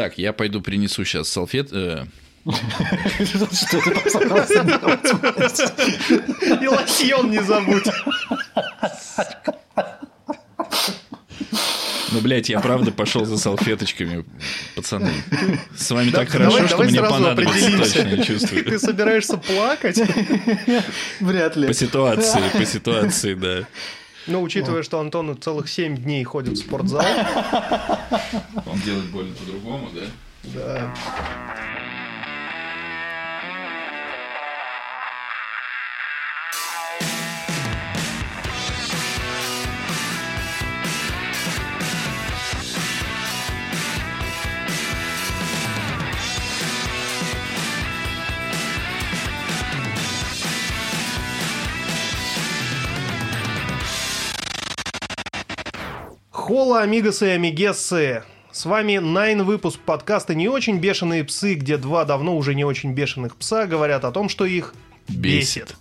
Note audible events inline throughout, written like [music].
Так, я пойду принесу сейчас салфет... э, Что ты собрался делать? И лосьон не забудь. Ну, блядь, я правда пошел за салфеточками, пацаны. С вами Да- так хорошо, давай- что мне понадобится точно, я чувствую. Ты собираешься плакать? Вряд ли. По ситуации, по ситуации, да. Ну, учитывая, что Антон целых 7 дней ходит в спортзал. Он делает больно по-другому, да? Да. Хола, амигасы и амигессы. С вами Найн выпуск подкаста «Не очень бешеные псы», где два давно уже не очень бешеных пса говорят о том, что их бесит.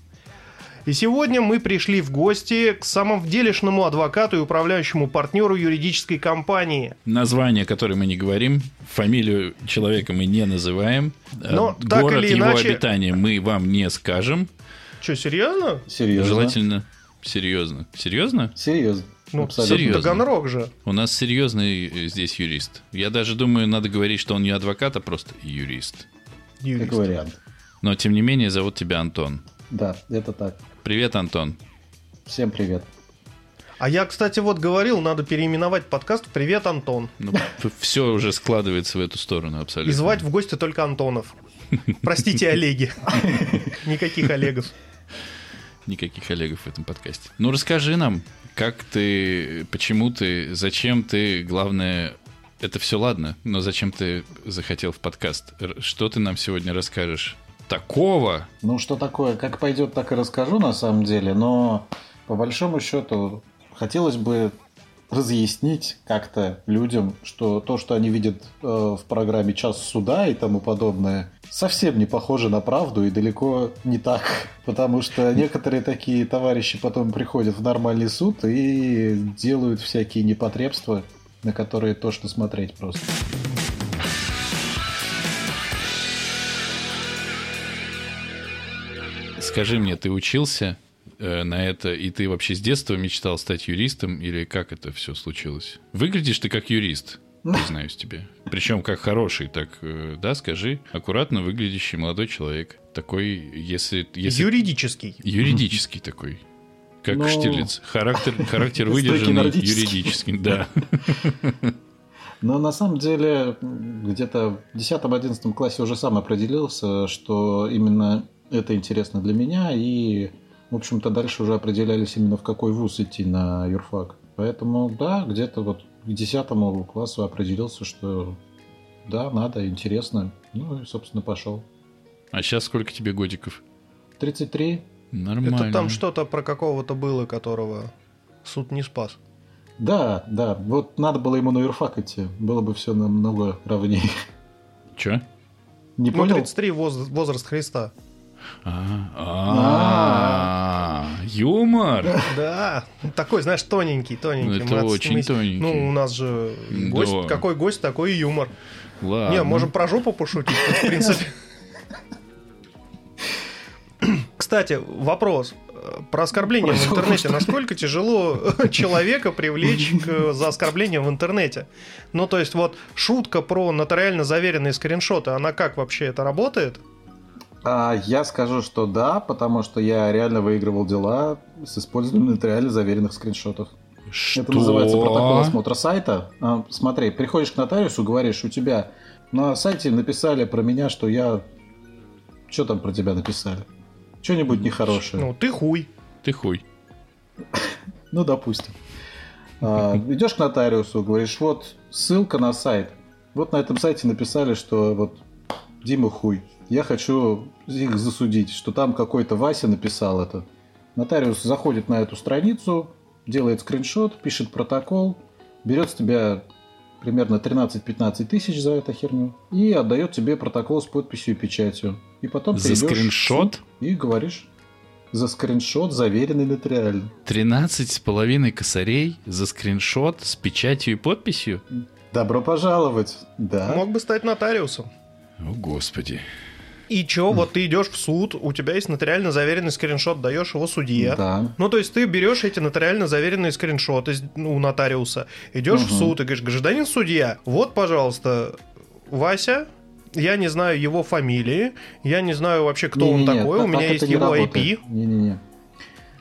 И сегодня мы пришли в гости к самому делишному адвокату и управляющему партнеру юридической компании. Название, которое мы не говорим, фамилию человека мы не называем, э, Но так город или его иначе- обитания мы вам не скажем. Че, серьезно? Серьезно. Желательно серьезно. Серьезно? Серьезно. Ну, Абсолютно. серьезно. Таганрог же. У нас серьезный э, здесь юрист. Я даже думаю, надо говорить, что он не адвокат, а просто юрист. Юрист. Как вариант. Но тем не менее зовут тебя Антон. Да, это так. Привет, Антон. Всем привет. А я, кстати, вот говорил, надо переименовать подкаст в «Привет, Антон». Ну, [laughs] все уже складывается в эту сторону абсолютно. И звать в гости только Антонов. [laughs] Простите, Олеги. [laughs] Никаких Олегов. Никаких Олегов в этом подкасте. Ну, расскажи нам, как ты, почему ты, зачем ты, главное, это все ладно, но зачем ты захотел в подкаст? Что ты нам сегодня расскажешь? Такого? Ну, что такое, как пойдет, так и расскажу на самом деле, но по большому счету хотелось бы разъяснить как-то людям, что то, что они видят э, в программе «Час суда» и тому подобное, совсем не похоже на правду и далеко не так. [laughs] Потому что некоторые такие товарищи потом приходят в нормальный суд и делают всякие непотребства, на которые тошно смотреть просто. Скажи мне, ты учился на это, и ты вообще с детства мечтал стать юристом, или как это все случилось? Выглядишь ты как юрист, признаюсь тебе. Причем как хороший, так, э, да, скажи, аккуратно выглядящий молодой человек. Такой, если... если... Юридический. Юридический такой. Как Ну, Штирлиц. Характер, характер выдержанный, юридический, да. [laughs] Но на самом деле где-то в 10-11 классе уже сам определился, что именно это интересно для меня, и, в общем-то, дальше уже определялись именно в какой вуз идти на юрфак. Поэтому, да, где-то вот к 10 классу определился, что да, надо, интересно. Ну и, собственно, пошел. А сейчас сколько тебе годиков? 33. Нормально. Это там что-то про какого-то было, которого суд не спас. Да, да, вот надо было ему на юрфак идти, было бы все намного ровнее. Че? Не Ну, понял? 33 воз- возраст Христа. А, юмор. Да, такой, знаешь, тоненький, тоненький. Ну, это очень мы- тоненький. Ну, у нас же гость, какой гость, такой и юмор. Ладно. Не, можем про жопу пошутить, в принципе. Кстати, вопрос. Про оскорбление в интернете. Насколько тяжело человека привлечь к- за оскорбление в интернете? Ну, то есть, вот шутка про нотариально заверенные скриншоты, она как вообще это работает? А, я скажу, что да, потому что я реально выигрывал дела с использованием нотариально заверенных скриншотов. Что? Это называется протокол осмотра сайта. А, смотри, приходишь к нотариусу, говоришь, у тебя на сайте написали про меня, что я... Что там про тебя написали? Что-нибудь нехорошее. Ну, ты хуй. Ты хуй. [laughs] Ну, допустим. А, идешь к нотариусу, говоришь, вот ссылка на сайт. Вот на этом сайте написали, что вот Дима хуй. Я хочу их засудить, что там какой-то Вася написал это. Нотариус заходит на эту страницу, делает скриншот, пишет протокол, берет с тебя примерно 13-15 тысяч за эту херню и отдает тебе протокол с подписью и печатью. И потом ты За идешь в скриншот? и говоришь за скриншот, заверенный нотариально. 13 с половиной косарей за скриншот с печатью и подписью? Добро пожаловать. Да. Мог бы стать нотариусом. О, господи. И чё, вот ты идешь в суд, у тебя есть нотариально заверенный скриншот, даешь его судье. Да. Ну, то есть ты берешь эти нотариально заверенные скриншоты ну, у нотариуса, идешь в Мгм. суд и говоришь, гражданин судья, вот, пожалуйста, Вася, я не знаю его фамилии, я не знаю вообще, кто он Не-не-не, такой, у так- меня так есть не его. IP. Не-не-не.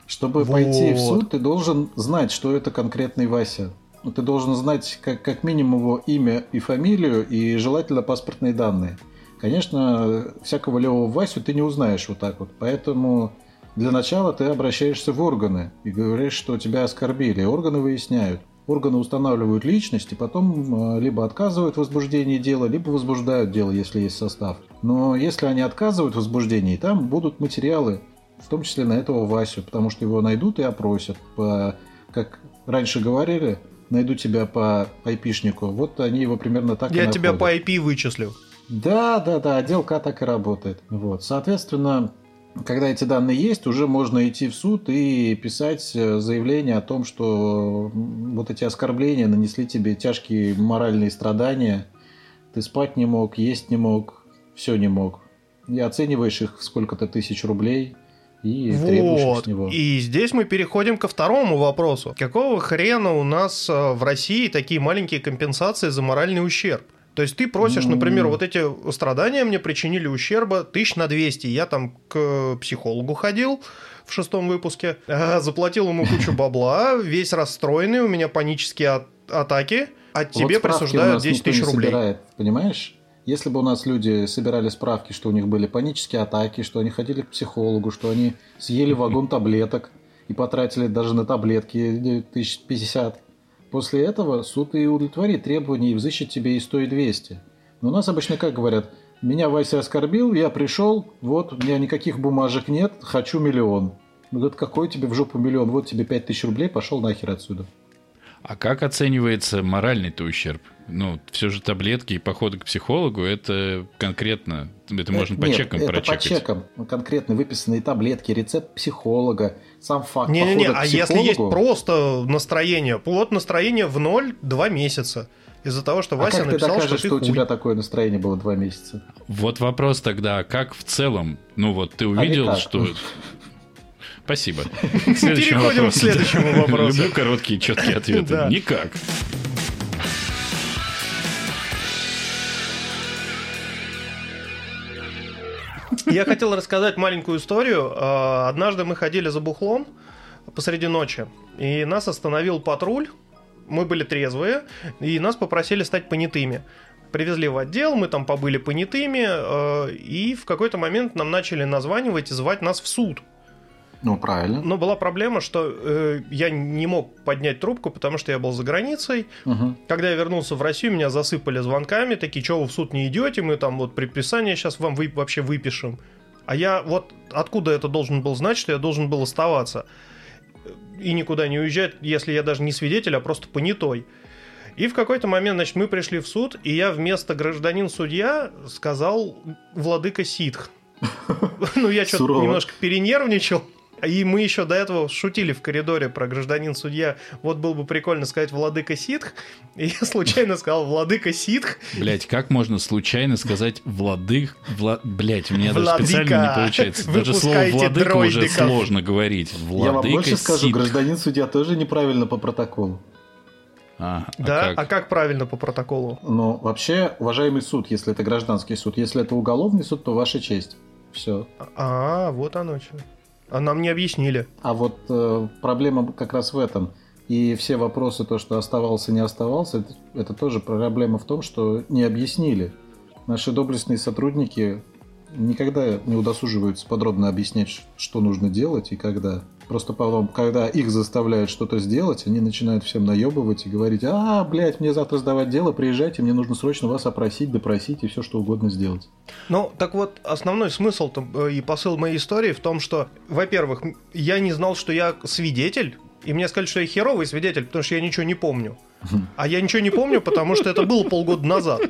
Чтобы пойти в Вот. суд, ты должен знать, что это конкретный Вася. Ну, Ты должен знать как, как минимум его имя и фамилию, и желательно паспортные данные. Конечно, всякого левого Васю ты не узнаешь вот так вот. Поэтому для начала ты обращаешься в органы и говоришь, что тебя оскорбили. Органы выясняют. Органы устанавливают личность и потом э, либо отказывают в возбуждении дела, либо возбуждают дело, если есть состав. Но если они отказывают в возбуждении, там будут материалы, в том числе на этого Васю, потому что его найдут и опросят. По, как раньше говорили, найду тебя по айпишнику. Вот они его примерно так и Я тебя по находят. IP вычислю. Да, да, да, отдел К так и работает. Вот. Соответственно, когда эти данные есть, уже можно идти в суд и писать э, заявление о том, что вот эти оскорбления нанесли тебе тяжкие моральные страдания. Ты спать не мог, есть не мог, все не мог. И оцениваешь их в сколько-то тысяч рублей и требуешь Вот. с него. И здесь мы переходим ко второму вопросу. Какого хрена у нас э, в России такие маленькие компенсации за моральный ущерб? То есть ты просишь, Ну. например, вот эти страдания мне причинили ущерба тысяч на 200. Я там к психологу ходил в шестом выпуске, э, заплатил ему кучу бабла, весь расстроенный, у меня панические атаки, а Вот тебе присуждают нас 10 никто тысяч рублей. собирает, понимаешь? Если бы у нас люди собирали справки, что у них были панические атаки, что они ходили к психологу, что они съели вагон таблеток и потратили даже на таблетки тысяч пятьдесят, после этого суд и удовлетворит требования и взыщет тебе и 100, и 200. Но у нас обычно как говорят, меня Вася оскорбил, я пришел, вот, у меня никаких бумажек нет, хочу миллион. Ну, говорит, какой тебе в жопу миллион? Вот тебе пять тысяч рублей, пошел нахер отсюда. А как оценивается моральный-то ущерб? Ну, все же таблетки и походы к психологу это конкретно. Это можно по Нет, чекам это прочекать. по чекам. Конкретно выписанные таблетки, рецепт психолога, сам факт Не-не-не, похода к а если есть просто настроение, вот настроение в ноль два месяца. Из-за того, что А Вася как ты написал, докажешь, что что, ты у хуй. тебя такое настроение было два месяца? Вот вопрос тогда, а как в целом? Ну вот ты увидел, никак. что... Спасибо. [laughs] Переходим к следующему вопросу. Люблю короткие, четкие [laughs] ответы. Никак. Я хотел рассказать маленькую историю. А, Однажды мы ходили за бухлом посреди ночи, и нас остановил патруль. Мы были трезвые, и нас попросили стать понятыми. Привезли в отдел, мы там побыли понятыми, э, и в какой-то момент нам начали названивать и звать нас в суд. Ну, правильно. Но была проблема, что э, я не мог поднять трубку, потому что я был за границей. Мгм. Когда я вернулся в Россию, меня засыпали звонками, такие, что вы в суд не идете, мы там вот предписание сейчас вам вы, вообще выпишем. А я вот откуда это должен был знать, что я должен был оставаться и никуда не уезжать, если я даже не свидетель, а просто понятой. И в какой-то момент, значит, мы пришли в суд, и я вместо гражданин-судья сказал владыка ситх. [laughs] Ну, я что-то немножко перенервничал. И мы еще до этого шутили в коридоре про гражданин-судья. Вот было бы прикольно сказать владыка ситх. И я случайно сказал владыка ситх. Блять, как можно случайно сказать владык... Вла... Блять, у меня даже Владыка. специально не получается. Даже слово Выпускайте владыка уже дроидиков. сложно говорить. Я вам Владыка больше скажу, Ситх. гражданин судья тоже неправильно по протоколу. А, а Да? как? А как правильно по протоколу? Но вообще, уважаемый суд, если это гражданский суд, если это уголовный суд, то ваша честь. Все. А, вот оно что. А нам не объяснили. А вот э, проблема как раз в этом. И все вопросы, то, что оставался, не оставался, это, это тоже проблема в том, что не объяснили. Наши доблестные сотрудники никогда не удосуживаются подробно объяснять, что нужно делать и когда. Просто потом, когда их заставляют что-то сделать, они начинают всем наебывать и говорить, а, блядь, мне завтра сдавать дело, приезжайте, мне нужно срочно вас опросить, допросить и все, что угодно сделать. Ну, так вот, основной смысл э, и посыл моей истории в том, что, во-первых, я не знал, что я свидетель, и мне сказали, что я херовый свидетель, потому что я ничего не помню. А я ничего не помню, потому что это было полгода назад.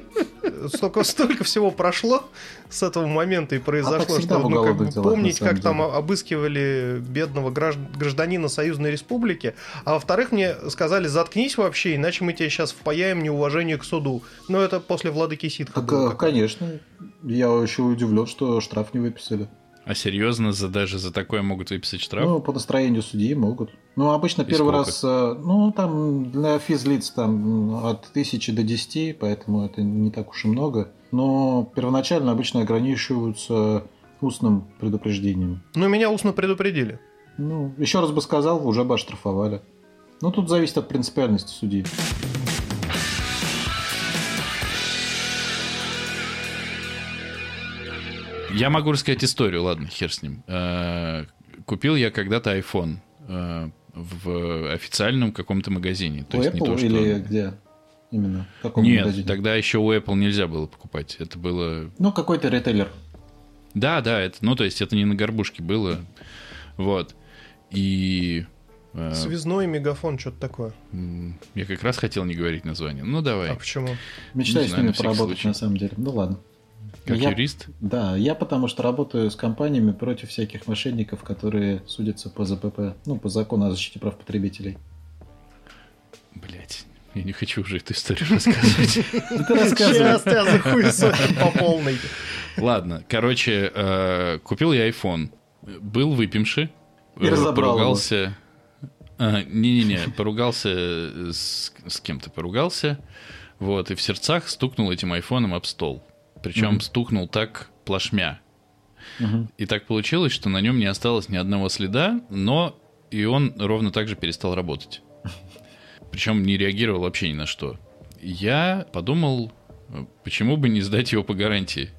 столько, столько всего прошло с этого момента и произошло, всегда что ну, как бы делах, помнить, как там деле. обыскивали бедного гражд- гражданина Союзной Республики. А во-вторых, мне сказали, заткнись вообще, иначе мы тебя сейчас впаяем неуважение к суду. Но это после владыки Ситха Так, было. как- конечно. Я еще удивлен, что штраф не выписали. А серьезно, за, даже за такое могут выписать штраф? Ну, по настроению судьи могут. Ну, обычно И первый сколько? раз, э, ну, там для физлиц там от тысячи до 10, поэтому это не так уж и много. Но первоначально обычно ограничиваются устным предупреждением. Ну, меня устно предупредили. Ну, еще раз бы сказал, уже бы оштрафовали. Ну, тут зависит от принципиальности судьи. Я могу рассказать историю, ладно, хер с ним. Э, Купил я когда-то iPhone э, в официальном каком-то магазине. То У есть не Apple то, что... или где? Именно. В каком Нет, магазине? тогда еще у Apple нельзя было покупать. Это было... Ну, какой-то ритейлер. Да, да, это, ну, то есть это не на горбушке было. Вот. И... э, Связной мегафон, что-то такое. я как раз хотел не говорить название. Ну, давай. А почему? Мечтаю Не с ними поработать, случай. на самом деле. Ну, ладно. Как я- юрист? Да, я потому что работаю с компаниями против всяких мошенников, которые судятся по ЗПП, ну, по закону о защите прав потребителей. Блять, я не хочу уже эту историю [laughs] рассказывать. Ты рассказывай. Сейчас тебя по полной. Ладно, короче, э, купил я iPhone. Был выпивший. И Поругался. А, Не-не-не, поругался с, с кем-то, поругался. Вот, и в сердцах стукнул этим айфоном об стол. Причем Мгм. стукнул так плашмя. Мгм. И так получилось, что на нем не осталось ни одного следа, но и он ровно так же перестал работать. Причем не реагировал вообще ни на что. Я подумал, почему бы не сдать его по гарантии.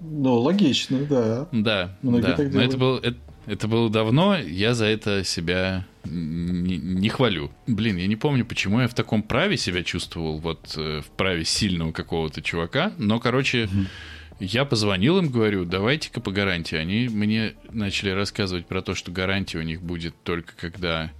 Ну, логично, да. Да, Многие да. так Но это было, это, это было давно, я за это себя не, не хвалю. Блин, я не помню, почему я в таком праве себя чувствовал, вот э, в праве сильного какого-то чувака. Но, короче, я позвонил им, говорю, давайте-ка по гарантии. Они мне начали рассказывать про то, что гарантия у них будет только когда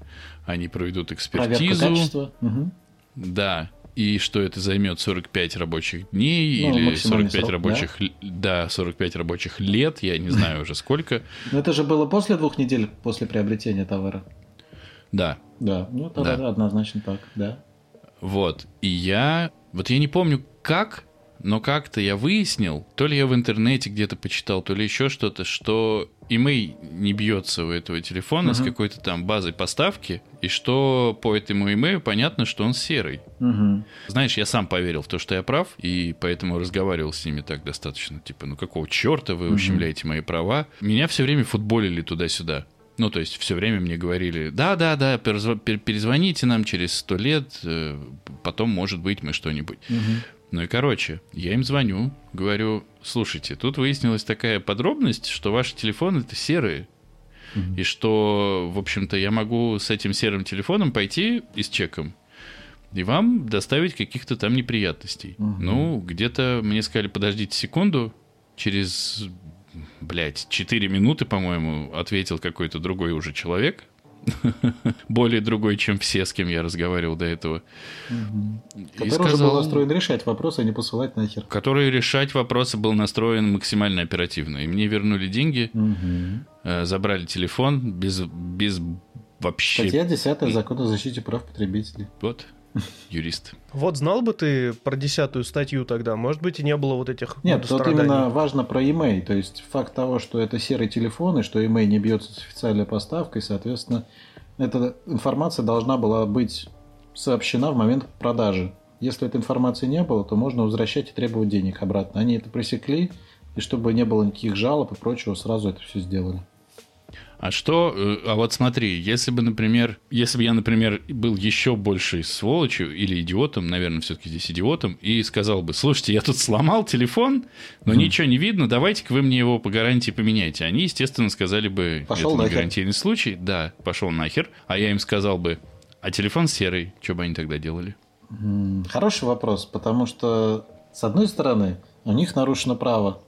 они проведут экспертизу. Мгм. Да. И что это займет 45 рабочих дней Ну, или максимальный 45 срок, рабочих... л- Да, 45 рабочих лет, я не [laughs] знаю уже сколько. Но это же было после двух недель после приобретения товара. Да, Да, ну это Да. однозначно так, да. вот. И я... Вот я не помню, как, но как-то я выяснил, то ли я в интернете где-то почитал, то ли еще что-то, что имей не бьется у этого телефона с Мгм. какой-то там базой поставки, и что по этому имею понятно, что он серый. Мгм. Знаешь, я сам поверил в то, что я прав, и поэтому разговаривал с ними так достаточно. Типа, ну какого черта вы Мгм. ущемляете мои права? Меня все время футболили туда-сюда. Ну, то есть все время мне говорили, да-да-да, перезв- пер- перезвоните нам через сто лет, э, потом, может быть, мы что-нибудь. Мгм. Ну и короче, я им звоню, говорю, слушайте, тут выяснилась такая подробность, что ваши телефоны это серые. И что, в общем-то, я могу с этим серым телефоном пойти и с чеком и вам доставить каких-то там неприятностей. Мгм. Ну, где-то мне сказали, подождите секунду, через, блядь, 4 минуты, по-моему, ответил какой-то другой уже человек, [laughs] более другой, чем все, с кем я разговаривал до этого. Мгм. И Который уже был сказал, настроен решать вопросы, а не посылать нахер. который решать вопросы был настроен максимально оперативно. И мне вернули деньги, э, забрали телефон без, без вообще... Статья 10 Закон о защите прав потребителей. Вот, юрист. Вот знал бы ты про десятую статью тогда, может быть, и не было вот этих Нет, тут именно важно про e То есть факт того, что это серый телефон, и что e не бьется с официальной поставкой, соответственно, эта информация должна была быть сообщена в момент продажи. Если этой информации не было, то можно возвращать и требовать денег обратно. Они это пресекли, и чтобы не было никаких жалоб и прочего, сразу это все сделали. А что, э, а вот смотри, если бы, например, если бы я, например, был еще большей сволочью или идиотом, наверное, все-таки здесь идиотом, и сказал бы, слушайте, я тут сломал телефон, но Мгм. ничего не видно, давайте-ка вы мне его по гарантии поменяйте. Они, естественно, сказали бы, Пошел это не нахер. гарантийный случай, да, пошел нахер, а я им сказал бы, а телефон серый, что бы они тогда делали? Хороший вопрос, потому что, с одной стороны, у них нарушено право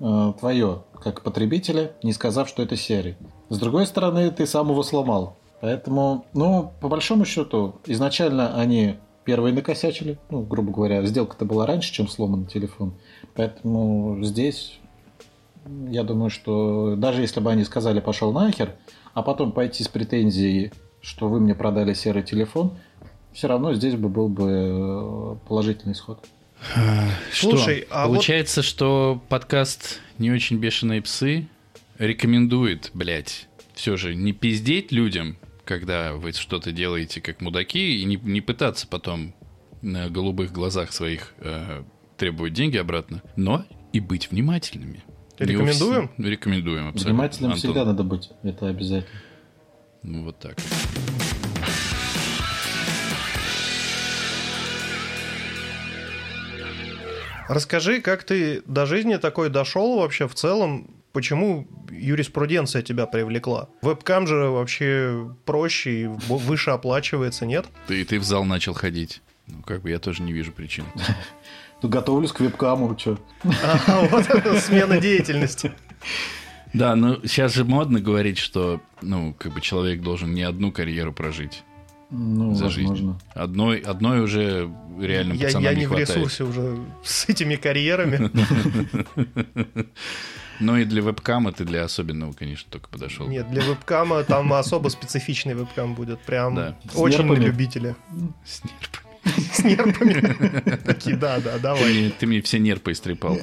э, твое, как потребителя, не сказав, что это серый. С другой стороны, ты сам его сломал. Поэтому, ну, по большому счету, изначально они первые накосячили. Ну, грубо говоря, сделка-то была раньше, чем сломан телефон. Поэтому здесь я думаю, что даже если бы они сказали «пошел нахер», а потом пойти с претензией, что вы мне продали серый телефон, все равно здесь бы был бы э, положительный исход. Что? Слушай, а вот- Получается, что подкаст «Не очень бешеные псы» рекомендует, блядь, все же не пиздеть людям, когда вы что-то делаете как мудаки, и не, не пытаться потом на голубых глазах своих э, требовать деньги обратно, но и быть внимательными. Рекомендуем? вс- Рекомендуем, абсолютно. Внимательным Антон, всегда надо быть, это обязательно. Ну, вот так. Расскажи, как ты до жизни такой дошел вообще в целом? Почему юриспруденция тебя привлекла? Вебкам же вообще проще и выше оплачивается, нет? Ты, ты в зал начал ходить. Ну, как бы я тоже не вижу причин. Ну, готовлюсь к вебкаму, что? А, вот это смена деятельности. Да, ну сейчас же модно говорить, что ну, как бы человек должен не одну карьеру прожить. Ну, За жизнь. возможно. Одной, одной уже реально Я, пацанам я не, не в хватает. ресурсе уже с этими карьерами. [laughs] Но и для вебкама ты для особенного, конечно, только подошел. Нет, для вебкама там особо специфичный вебкам будет. Прям Да. Очень на нерпами? любителя. С нерпами. С нерпами. Такие, да, да, давай. ты мне все нерпы истрепал.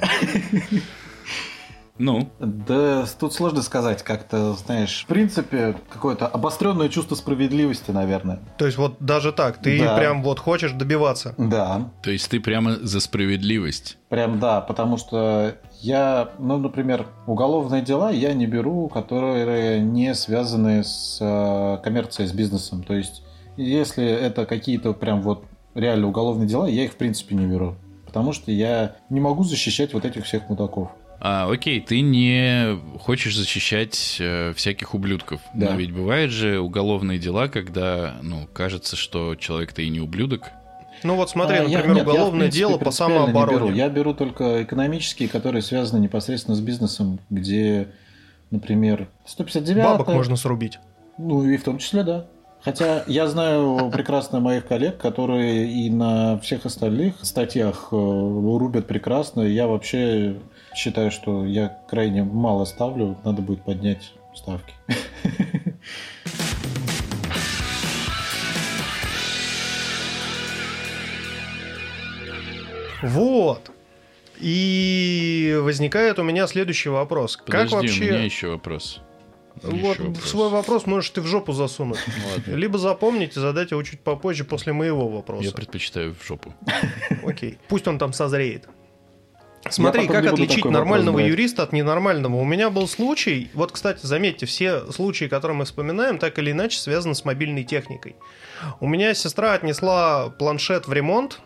Ну, Да, тут сложно сказать, как-то, знаешь, в принципе, какое-то обостренное чувство справедливости, наверное. То есть вот даже так, ты Да. прям вот хочешь добиваться. Да, то есть ты прямо за справедливость. прям да, потому что я, ну, например, уголовные дела я не беру, которые не связаны с э, коммерцией, с бизнесом. То есть, если это какие-то прям вот реально уголовные дела, я их в принципе не беру. Потому что я не могу защищать вот этих всех мудаков. А, окей, ты не хочешь защищать э, всяких ублюдков. Да. Но ведь бывают же уголовные дела, когда, ну, кажется, что человек-то и не ублюдок. Ну вот смотри, А, я- например, нет, я, уголовное принципе, дело по самообороне. беру. Я беру только экономические, которые связаны непосредственно с бизнесом, где, например, 159 Бабок можно срубить. Ну и в том числе, да. Хотя я знаю прекрасно моих коллег, которые и на всех остальных статьях э, рубят прекрасно. Я вообще считаю, что я крайне мало ставлю. Надо будет поднять ставки. [laughs] Вот. И возникает у меня следующий вопрос. Подожди, как вообще... у меня еще вопрос. Вот Еще вопрос. свой вопрос можешь ты в жопу засунуть. Ладно. Либо запомнить и задать его чуть попозже после моего Я вопроса. предпочитаю в жопу. Окей. Пусть он там созреет. Смотри, как отличить вопрос нормального брать. юриста от ненормального. У меня был случай, вот, кстати, заметьте, все случаи, которые мы вспоминаем, так или иначе связаны с мобильной техникой. У меня сестра отнесла планшет в ремонт,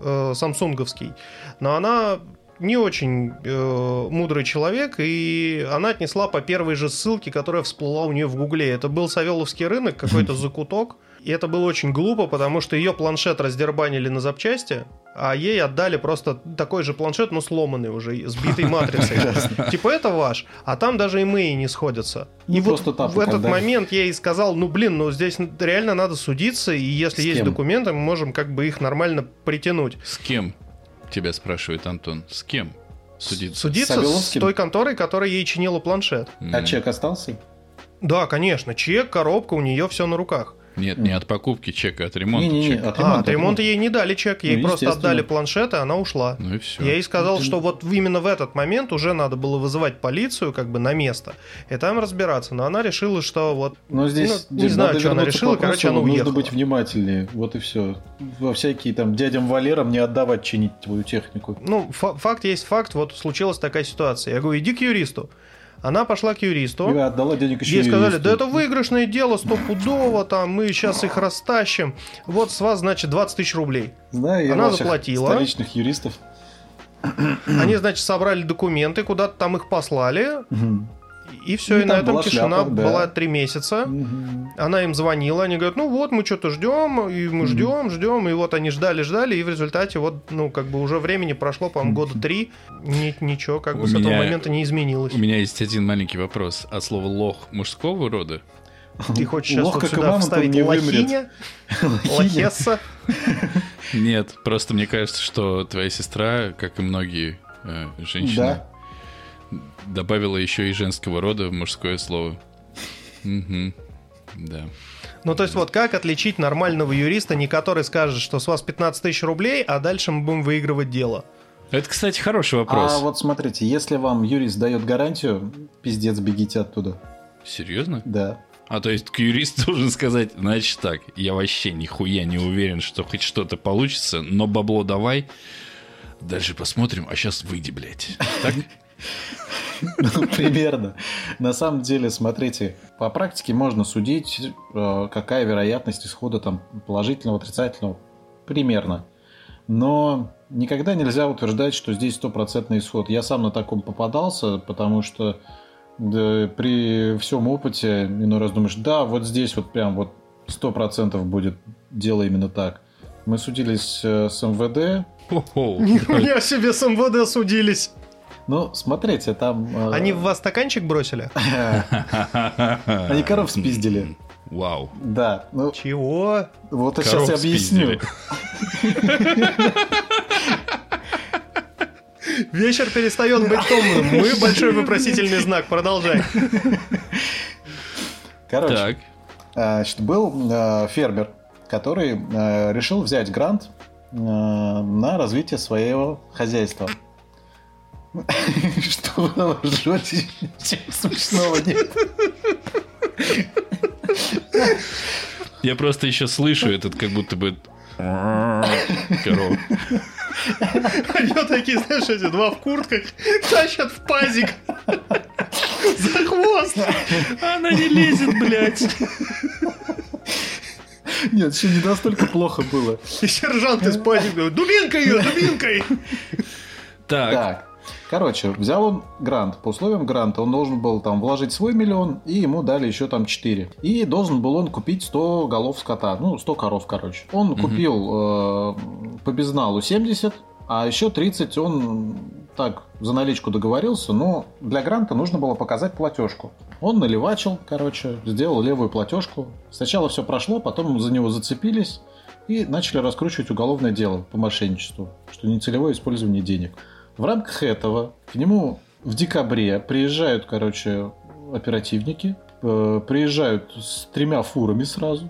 э, самсунговский, но она не очень э, мудрый человек, и она отнесла по первой же ссылке, которая всплыла у нее в Гугле. Это был Савеловский рынок, какой-то [laughs] закуток. И это было очень глупо, потому что ее планшет раздербанили на запчасти, а ей отдали просто такой же планшет, но сломанный уже, сбитый [laughs] матрицей. Типа это ваш, а там даже имеи не сходятся. И вот в этот момент я ей сказал, ну блин, ну здесь реально надо судиться, и если есть документы, мы можем как бы их нормально притянуть. С кем? Тебя спрашивает Антон. С кем судиться? Судиться с той конторой, которая ей чинила планшет. А чек остался? Да, конечно, чек, коробка, у нее все на руках. Нет, не от покупки чека, от ремонта Не-не-не, чека. от а, ремонта, от ремонта ей не дали чек, ей Ну, просто отдали планшет, и она ушла. Ну и все. Я ей сказал, Ну, что вот именно в этот момент уже надо было вызывать полицию как бы на место и там разбираться. Но она решила, что вот... Но здесь Ну, не знаю, что она решила, вопросу, короче, она Нужно уехала. быть внимательнее. Вот и все. Во всякие там дядям Валерам не отдавать чинить твою технику. Ну, фа- факт есть факт, вот случилась такая ситуация. Я говорю, иди к юристу. Она пошла к юристу. И отдала денег еще Ей сказали, юристу. да это выигрышное дело, стопудово, там, мы сейчас их растащим. Вот с вас, значит, 20 тысяч рублей. Знаю я Она заплатила. столичных юристов. Они, значит, собрали документы, куда-то там их послали, Мгм. И все, Ну, и на этом была тишина шляпа, да. была три месяца. Мгм. Она им звонила, они говорят, ну вот, мы что-то ждем, и мы ждем, ждем, и вот они ждали, ждали, и в результате вот, ну, как бы уже времени прошло, по-моему, года три, Ни- ничего, как бы У с этого меня- момента не изменилось. У меня есть один маленький вопрос. А слово лох мужского рода? Ты хочешь сейчас Лох, вот сюда он вставить не [laughs] лохиня, лохесса? Нет, просто мне кажется, что твоя сестра, как и многие э, женщины. Добавила еще и женского рода в мужское слово. Мгм. Да. Ну, то есть вот как отличить нормального юриста, не который скажет, что с вас 15 тысяч рублей, а дальше мы будем выигрывать дело? Это, кстати, хороший вопрос. А вот смотрите, если вам юрист дает гарантию, пиздец, бегите оттуда. Серьезно? Да. А то есть к юрист должен [laughs] сказать, значит так, я вообще нихуя не уверен, что хоть что-то получится, но бабло давай, дальше посмотрим, а сейчас выйди, блядь. [laughs] Так? [laughs] Ну, примерно. На самом деле, смотрите, по практике можно судить, э, какая вероятность исхода там положительного, отрицательного. Примерно. Но никогда нельзя утверждать, что здесь стопроцентный исход. Я сам на таком попадался, потому что да, при всем опыте иной раз думаешь, да, вот здесь вот прям вот сто процентов будет дело именно так. Мы судились э, с МВД. Нихуя себе с МВД судились. Ну, смотрите, там... э, Они в вас стаканчик бросили? [laughs] Они коров спиздили. [laughs] Вау. Да, ну Чего? вот я Коров сейчас объясню. спиздили. [laughs] Вечер перестает быть томным. Мы большой вопросительный знак. Продолжай. Короче, Так. а, значит, был э, фермер, который э, решил взять грант э, на развитие своего хозяйства. [laughs] Что вы ржете? Ничего смешного нет. Я просто еще слышу этот, как будто бы... Коров. Они вот такие, знаешь, эти два в куртках тащат в пазик. За хвост. Она не лезет, блядь. Нет, еще не настолько плохо было. И сержант из пазика говорит, дубинкой ее, дубинкой. Так. Так, короче, взял он грант. По условиям гранта он должен был там вложить свой миллион, и ему дали еще там 4. И должен был он купить 100 голов скота. Ну, 100 коров, короче. Он купил э, по безналу 70, а еще 30 он так за наличку договорился, но для гранта нужно было показать платежку. Он наливачил, короче, сделал левую платежку. Сначала все прошло, потом за него зацепились и начали раскручивать уголовное дело по мошенничеству, что нецелевое использование денег. В рамках этого к нему в декабре приезжают, короче, оперативники, э, приезжают с тремя фурами сразу.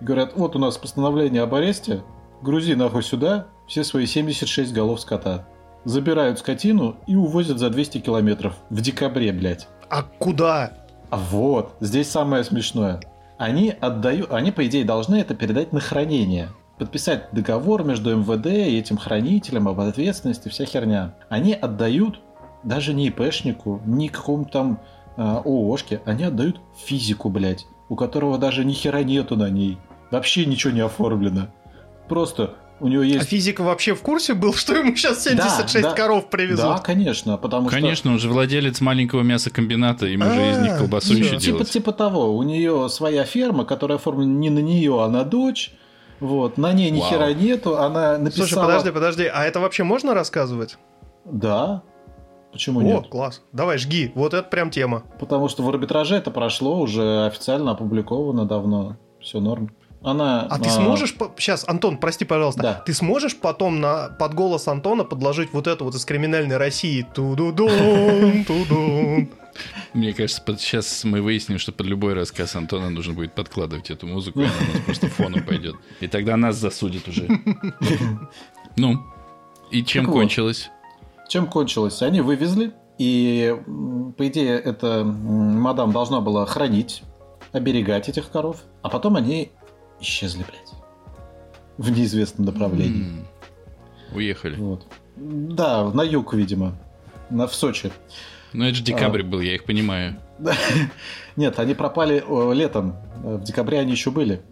Говорят, вот у нас постановление об аресте, грузи нахуй сюда все свои 76 голов скота. Забирают скотину и увозят за 200 километров. В декабре, блядь. А куда? А вот, здесь самое смешное. Они отдают, они, по идее, должны это передать на хранение. Подписать договор между МВД и этим хранителем об ответственности, вся херня. Они отдают даже не ИПшнику, ни какому-то там э, ООшке, они отдают физику, блядь, у которого даже ни хера нету на ней. Вообще ничего не оформлено. Просто у него А есть... физик вообще в курсе был, что ему сейчас 76 да. коров Да, привезут? конечно, потому что... Конечно, он же владелец маленького мясокомбината, им уже из них А, колбасу еще Типа, делать. типа того, у нее своя ферма, которая оформлена не на нее, а на дочь. Вот, на ней ни Вау. хера нету, она написала... Слушай, подожди, подожди, а это вообще можно рассказывать? Да. Почему О, нет? класс. Давай, жги. Вот это прям тема. Потому что в арбитраже это прошло, уже официально опубликовано давно. Все норм. Она... А ты сможешь... Сейчас, Антон, прости, пожалуйста. Да. Ты сможешь потом на, под голос Антона подложить вот это вот из криминальной России? Ту-ду-дун, ту-дун. Мне кажется, под- сейчас мы выясним, что под любой рассказ Антона нужно будет подкладывать эту музыку, и она у нас просто фоном пойдет. И тогда нас засудят уже. Ну, и чем Так вот. кончилось? Чем кончилось? Они вывезли, и, по идее, эта мадам должна была хранить, оберегать этих коров, а потом они исчезли, блядь. В неизвестном направлении. М, Уехали. Вот. Да, на юг, видимо. На, в Сочи. Ну, это же декабрь был, я их понимаю. [laughs] Нет, они пропали летом. Э, В декабре они еще были.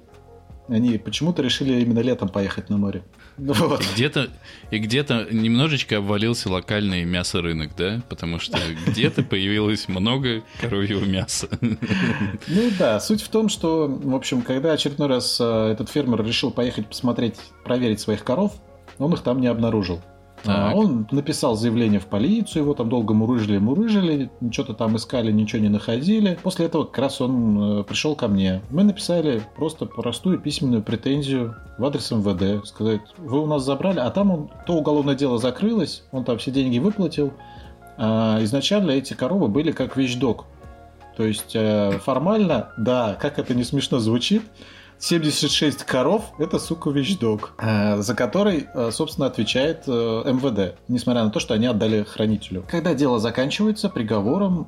Они почему-то решили именно летом поехать на море. Ну Вот. И где-то, и где-то немножечко обвалился локальный мясорынок, да? Потому что где-то появилось много коровьего мяса. Ну да, суть в том, что, в общем, когда очередной раз э, этот фермер решил поехать посмотреть, проверить своих коров, он их там не обнаружил. Так. Он написал заявление в полицию, его там долго мурыжили, мурыжили, что-то там искали, ничего не находили. После этого как раз он э, пришел ко мне. Мы написали просто простую письменную претензию в адрес МВД, сказать, вы у нас забрали, а там он, то уголовное дело закрылось, он там все деньги выплатил. А изначально эти коровы были как вещдок. То есть э, формально, да, как это не смешно звучит, 76 коров – это, сука, вещдок, э, за который, э, собственно, отвечает э, МВД, несмотря на то, что они отдали хранителю. Когда дело заканчивается приговором,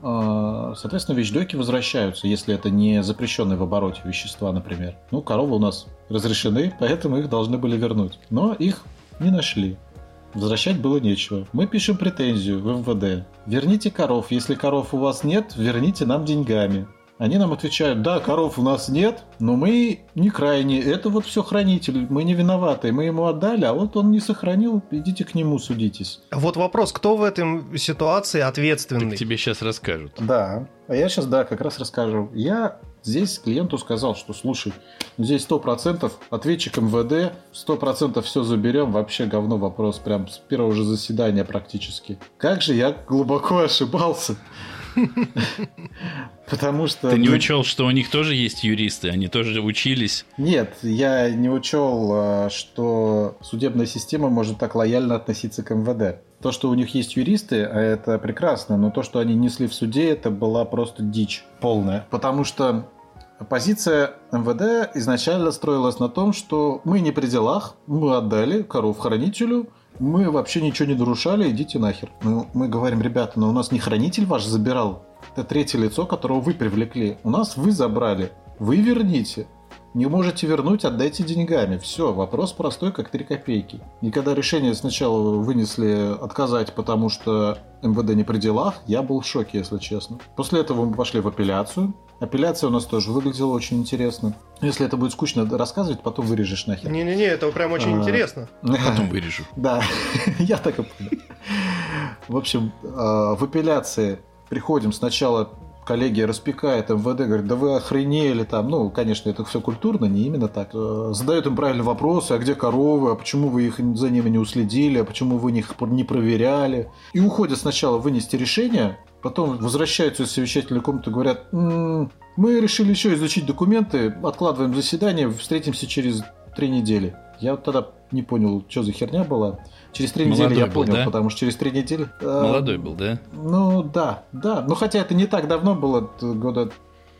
соответственно, вещдоки возвращаются, если это не запрещенные в обороте вещества, например. Ну, коровы у нас разрешены, [laughs] поэтому их должны были вернуть. Но их не нашли. Возвращать было нечего. Мы пишем претензию в МВД. Верните коров. Если коров у вас нет, верните нам деньгами. Они нам отвечают, да, коров у нас нет, но мы не крайне. Это вот все хранитель, мы не виноваты. Мы ему отдали, а вот он не сохранил, идите к нему судитесь. Вот вопрос, кто в этом ситуации ответственный? Так тебе сейчас расскажут. Да, а я сейчас, да, как раз расскажу. Я здесь клиенту сказал, что слушай, здесь 100% ответчик МВД, 100% все заберем, вообще говно вопрос, прям с первого же заседания практически. Как же я глубоко ошибался. Потому что... Ты не учел, что у них тоже есть юристы, они тоже учились? Нет, я не учел, а, что судебная система может так лояльно относиться к МВД. То, что у них есть юристы, а это прекрасно, но то, что они несли в суде, это была просто дичь полная. Потому что Позиция МВД изначально строилась на том, что мы не при делах, мы отдали коров хранителю, мы вообще ничего не нарушали, идите нахер. Мы, мы говорим, ребята, но у нас не хранитель ваш забирал, это третье лицо, которого вы привлекли. У нас вы забрали, вы верните. Не можете вернуть, отдайте деньгами. Все, вопрос простой, как 3 копейки. И когда решение сначала вынесли отказать, потому что МВД не при делах, я был в шоке, если честно. После этого мы пошли в апелляцию. Апелляция у нас тоже выглядела очень интересно. Если это будет скучно рассказывать, потом вырежешь нахер. Не-не-не, это прям очень а... интересно. Потом вырежу. [laughs] Да, [laughs] я так и понял. В общем, а, в апелляции приходим сначала коллегия распекает МВД, говорит, да вы охренели там. Ну, конечно, это все культурно, не именно так. Э, задают им правильные вопросы, а где коровы, а почему вы их за ними не уследили, а почему вы их не проверяли. И уходят сначала вынести решение, потом возвращаются из совещательной комнаты и говорят, м-м, мы решили еще изучить документы, откладываем заседание, встретимся через три недели. Я вот тогда не понял, что за херня была. Через три недели я был, понял, да? потому что через три недели... Э, Молодой был, да? Ну, да, да. Ну, хотя это не так давно было, года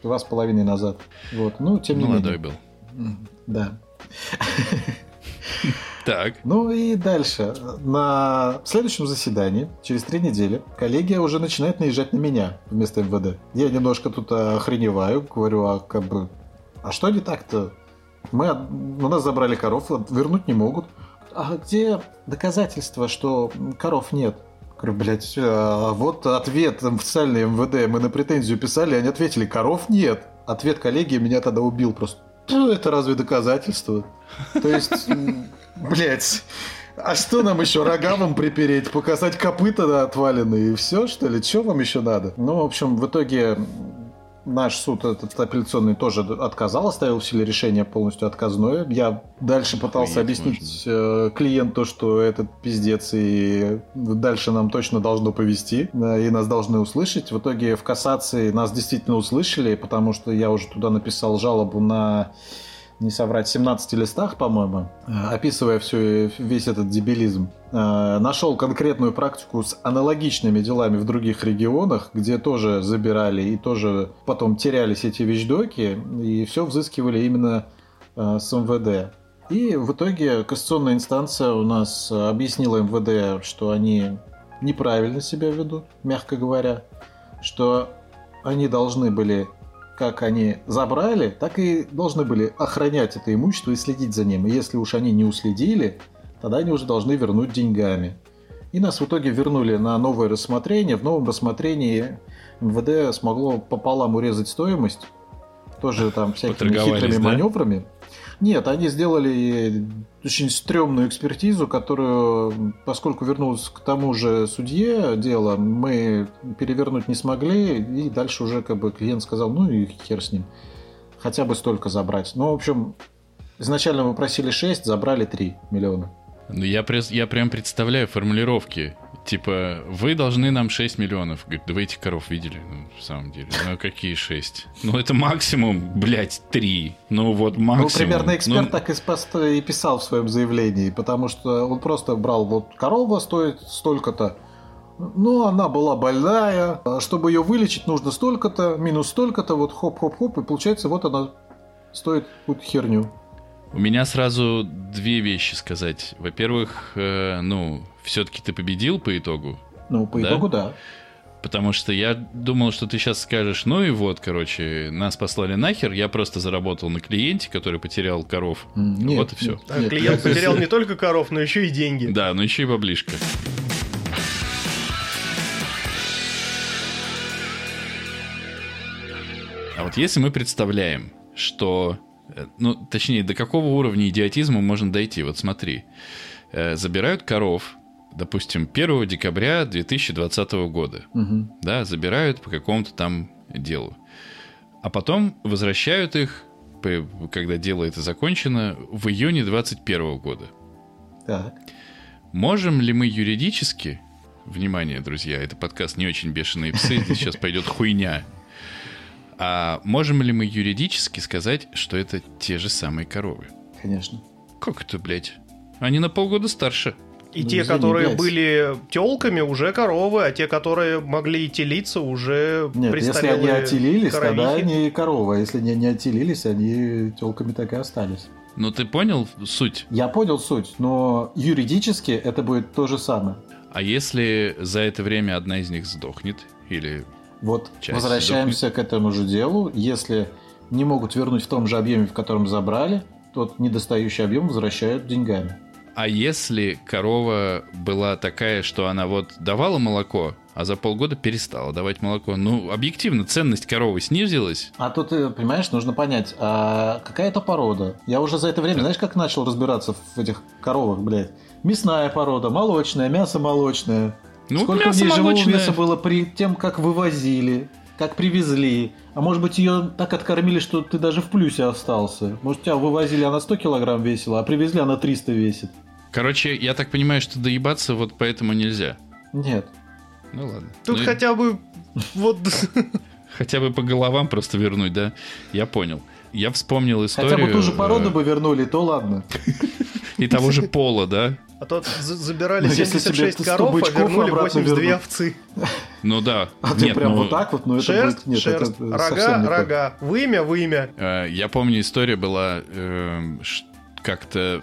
два с половиной назад. Вот, ну, тем не Молодой менее. был. Да. [laughs] [laughs] Так. Ну и дальше. На следующем заседании, через три недели, коллегия уже начинает наезжать на меня вместо МВД. Я немножко тут охреневаю, говорю, а как бы... А что не так-то? Мы, у нас забрали коров, вернуть не могут а где доказательства, что коров нет? Говорю, блядь, а вот ответ официальный МВД. Мы на претензию писали, они ответили, коров нет. Ответ коллеги меня тогда убил просто. Это разве доказательство? То есть, блядь, а что нам еще рога вам припереть? Показать копыта да, отваленные и все, что ли? Что вам еще надо? Ну, в общем, в итоге Наш суд этот апелляционный тоже отказал, оставил в силе решение полностью отказное. Я дальше пытался Охуеть объяснить можно. Э, клиенту, что этот пиздец и дальше нам точно должно повести, и нас должны услышать. В итоге в кассации нас действительно услышали, потому что я уже туда написал жалобу на не соврать, 17 листах, по-моему, э, описывая все, весь этот дебилизм, э, нашел конкретную практику с аналогичными делами в других регионах, где тоже забирали и тоже потом терялись эти вещдоки, и все взыскивали именно э, с МВД. И в итоге кассационная инстанция у нас объяснила МВД, что они неправильно себя ведут, мягко говоря, что они должны были как они забрали, так и должны были охранять это имущество и следить за ним. И если уж они не уследили, тогда они уже должны вернуть деньгами. И нас в итоге вернули на новое рассмотрение. В новом рассмотрении МВД смогло пополам урезать стоимость, тоже там всякими хитрыми да? маневрами. Нет, они сделали очень стрёмную экспертизу, которую, поскольку вернулось к тому же судье дело, мы перевернуть не смогли, и дальше уже как бы клиент сказал, ну и хер с ним, хотя бы столько забрать. Ну, в общем, изначально мы просили 6, забрали 3 миллиона. Ну, я, я прям представляю формулировки. Типа, вы должны нам 6 миллионов. Говорит, да вы этих коров видели? Ну, в самом деле. Ну, какие 6? Ну, это максимум, блядь, 3. Ну, вот максимум. Ну, примерно эксперт Ну, так и, спост- и писал в своем заявлении, потому что он просто брал, вот корова стоит столько-то, ну, она была больная, а чтобы ее вылечить, нужно столько-то, минус столько-то, вот хоп-хоп-хоп, и получается, вот она стоит какую-то херню. У меня сразу две вещи сказать. Во-первых, э, ну, все-таки ты победил по итогу. Ну, по Да? итогу, да. Потому что я думал, что ты сейчас скажешь, ну и вот, короче, нас послали нахер, я просто заработал на клиенте, который потерял коров. Нет, Вот и всё. нет, нет. клиент [laughs] потерял не только коров, но еще и деньги. Да, ну еще и баблишка. А вот если мы представляем, что... э, Ну, точнее, до какого уровня идиотизма можно дойти? Вот смотри. Э, Забирают коров, допустим, 1 декабря 2020 года. Мгм. Да, забирают по какому-то там делу. А потом возвращают их, когда дело это закончено, в июне 2021 года. Так. Можем ли мы юридически, внимание, друзья, это подкаст не очень бешеные псы, здесь сейчас пойдет хуйня. А можем ли мы юридически сказать, что это те же самые коровы? Конечно. Как это, блядь? Они на полгода старше. И Ну, те, извини, которые блядь. были телками, уже коровы, а те, которые могли и телиться, уже Нет, если они отелились, тогда коровихи. они коровы. а Если не, не отелились, они телками так и остались. Ну, ты понял суть? Я понял суть, но юридически это будет то же самое. А если за это время одна из них сдохнет? Или... Вот Часть возвращаемся к этому же делу. Если не могут вернуть в том же объеме, в котором забрали, тот недостающий объем возвращают деньгами. А если корова была такая, что она вот давала молоко, а за полгода перестала давать молоко? Ну, объективно, ценность коровы снизилась. А тут, э, понимаешь, нужно понять, а какая это порода? Я уже за это время, знаешь, как начал разбираться в этих коровах, блядь? Мясная порода, молочная, мясо молочное. Ну, Сколько мясо ней живого веса было при тем, как вывозили, как привезли. А может быть, ее так откормили, что ты даже в плюсе остался. Может, тебя вывозили, она 100 килограмм весила, а привезли, она 300 весит. Короче, я так понимаю, что доебаться вот поэтому нельзя. Нет. Ну ладно. Тут Ну и хотя бы вот [laughs] хотя бы по головам просто вернуть, да? Я понял. Я вспомнил историю... Хотя бы ту же э, породу бы вернули, то ладно. И того же пола, да? а то за- забирали Ну, если 76 тебе 100 коров, а вернули обратно 82 вернут. овцы. Ну да. А ты Нет, прям ну, вот так вот, ну это шерсть, будет... Рога, рога, вымя, вымя. Э, Я помню, история была, э, как-то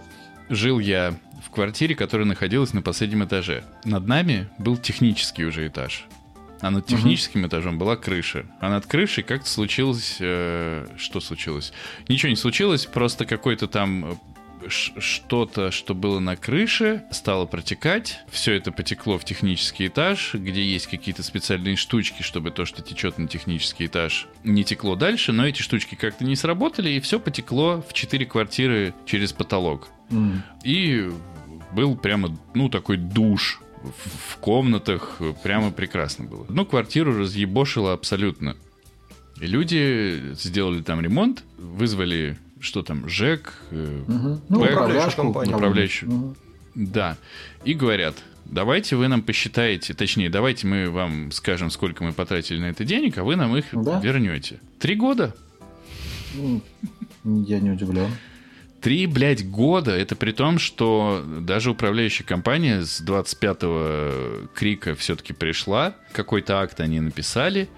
жил я в квартире, которая находилась на последнем этаже. Над нами был технический уже этаж. А над техническим этажом была крыша. А над крышей как-то случилось... э, что случилось? Ничего не случилось, просто какой-то там э, что-то, что было на крыше, стало протекать. Все это потекло в технический этаж, где есть какие-то специальные штучки, чтобы то, что течет на технический этаж, не текло дальше, но эти штучки как-то не сработали, и все потекло в четыре квартиры через потолок. М. И был прямо, ну, такой душ в комнатах, прямо прекрасно было. Ну, квартиру разъебошило абсолютно. И люди сделали там ремонт, вызвали, что там, ЖЭК, э, Мгм. Ну, управляющую Компанию. Управляющую. Мгм. да, и говорят, давайте вы нам посчитаете, точнее, давайте мы вам скажем, сколько мы потратили на это денег, а вы нам их Да. вернете. Три года? Я не удивлен. Три, блядь, года. Это при том, что даже управляющая компания с 25-го крика все-таки пришла. Какой-то акт они написали.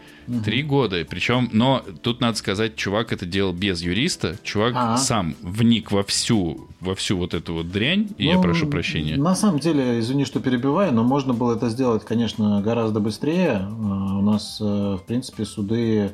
Три года. Причем, но тут надо сказать, чувак это делал без юриста. Чувак А. сам вник во всю, во всю вот эту вот дрянь. И я Ну, прошу прощения. На самом деле, извини, что перебиваю, но можно было это сделать, конечно, гораздо быстрее. А, У нас, э, в принципе, суды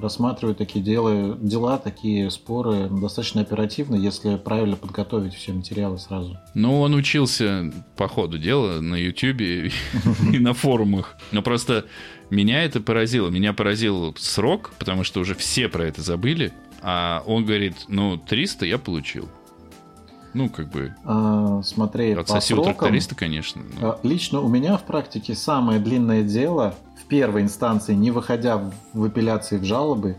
рассматривают такие дела, дела, такие споры достаточно оперативно, если правильно подготовить все материалы сразу. Ну, он учился по ходу дела на Ютубе [laughs] и на форумах. Но просто меня это поразило. Меня поразил срок, потому что уже все про это забыли. А он говорит, ну, 300 я получил. Ну, как бы, А, Смотри, по отсоси у срокам, тракториста, конечно. но- а, лично у меня в практике самое длинное дело первой инстанции, не выходя в- апелляции в жалобы,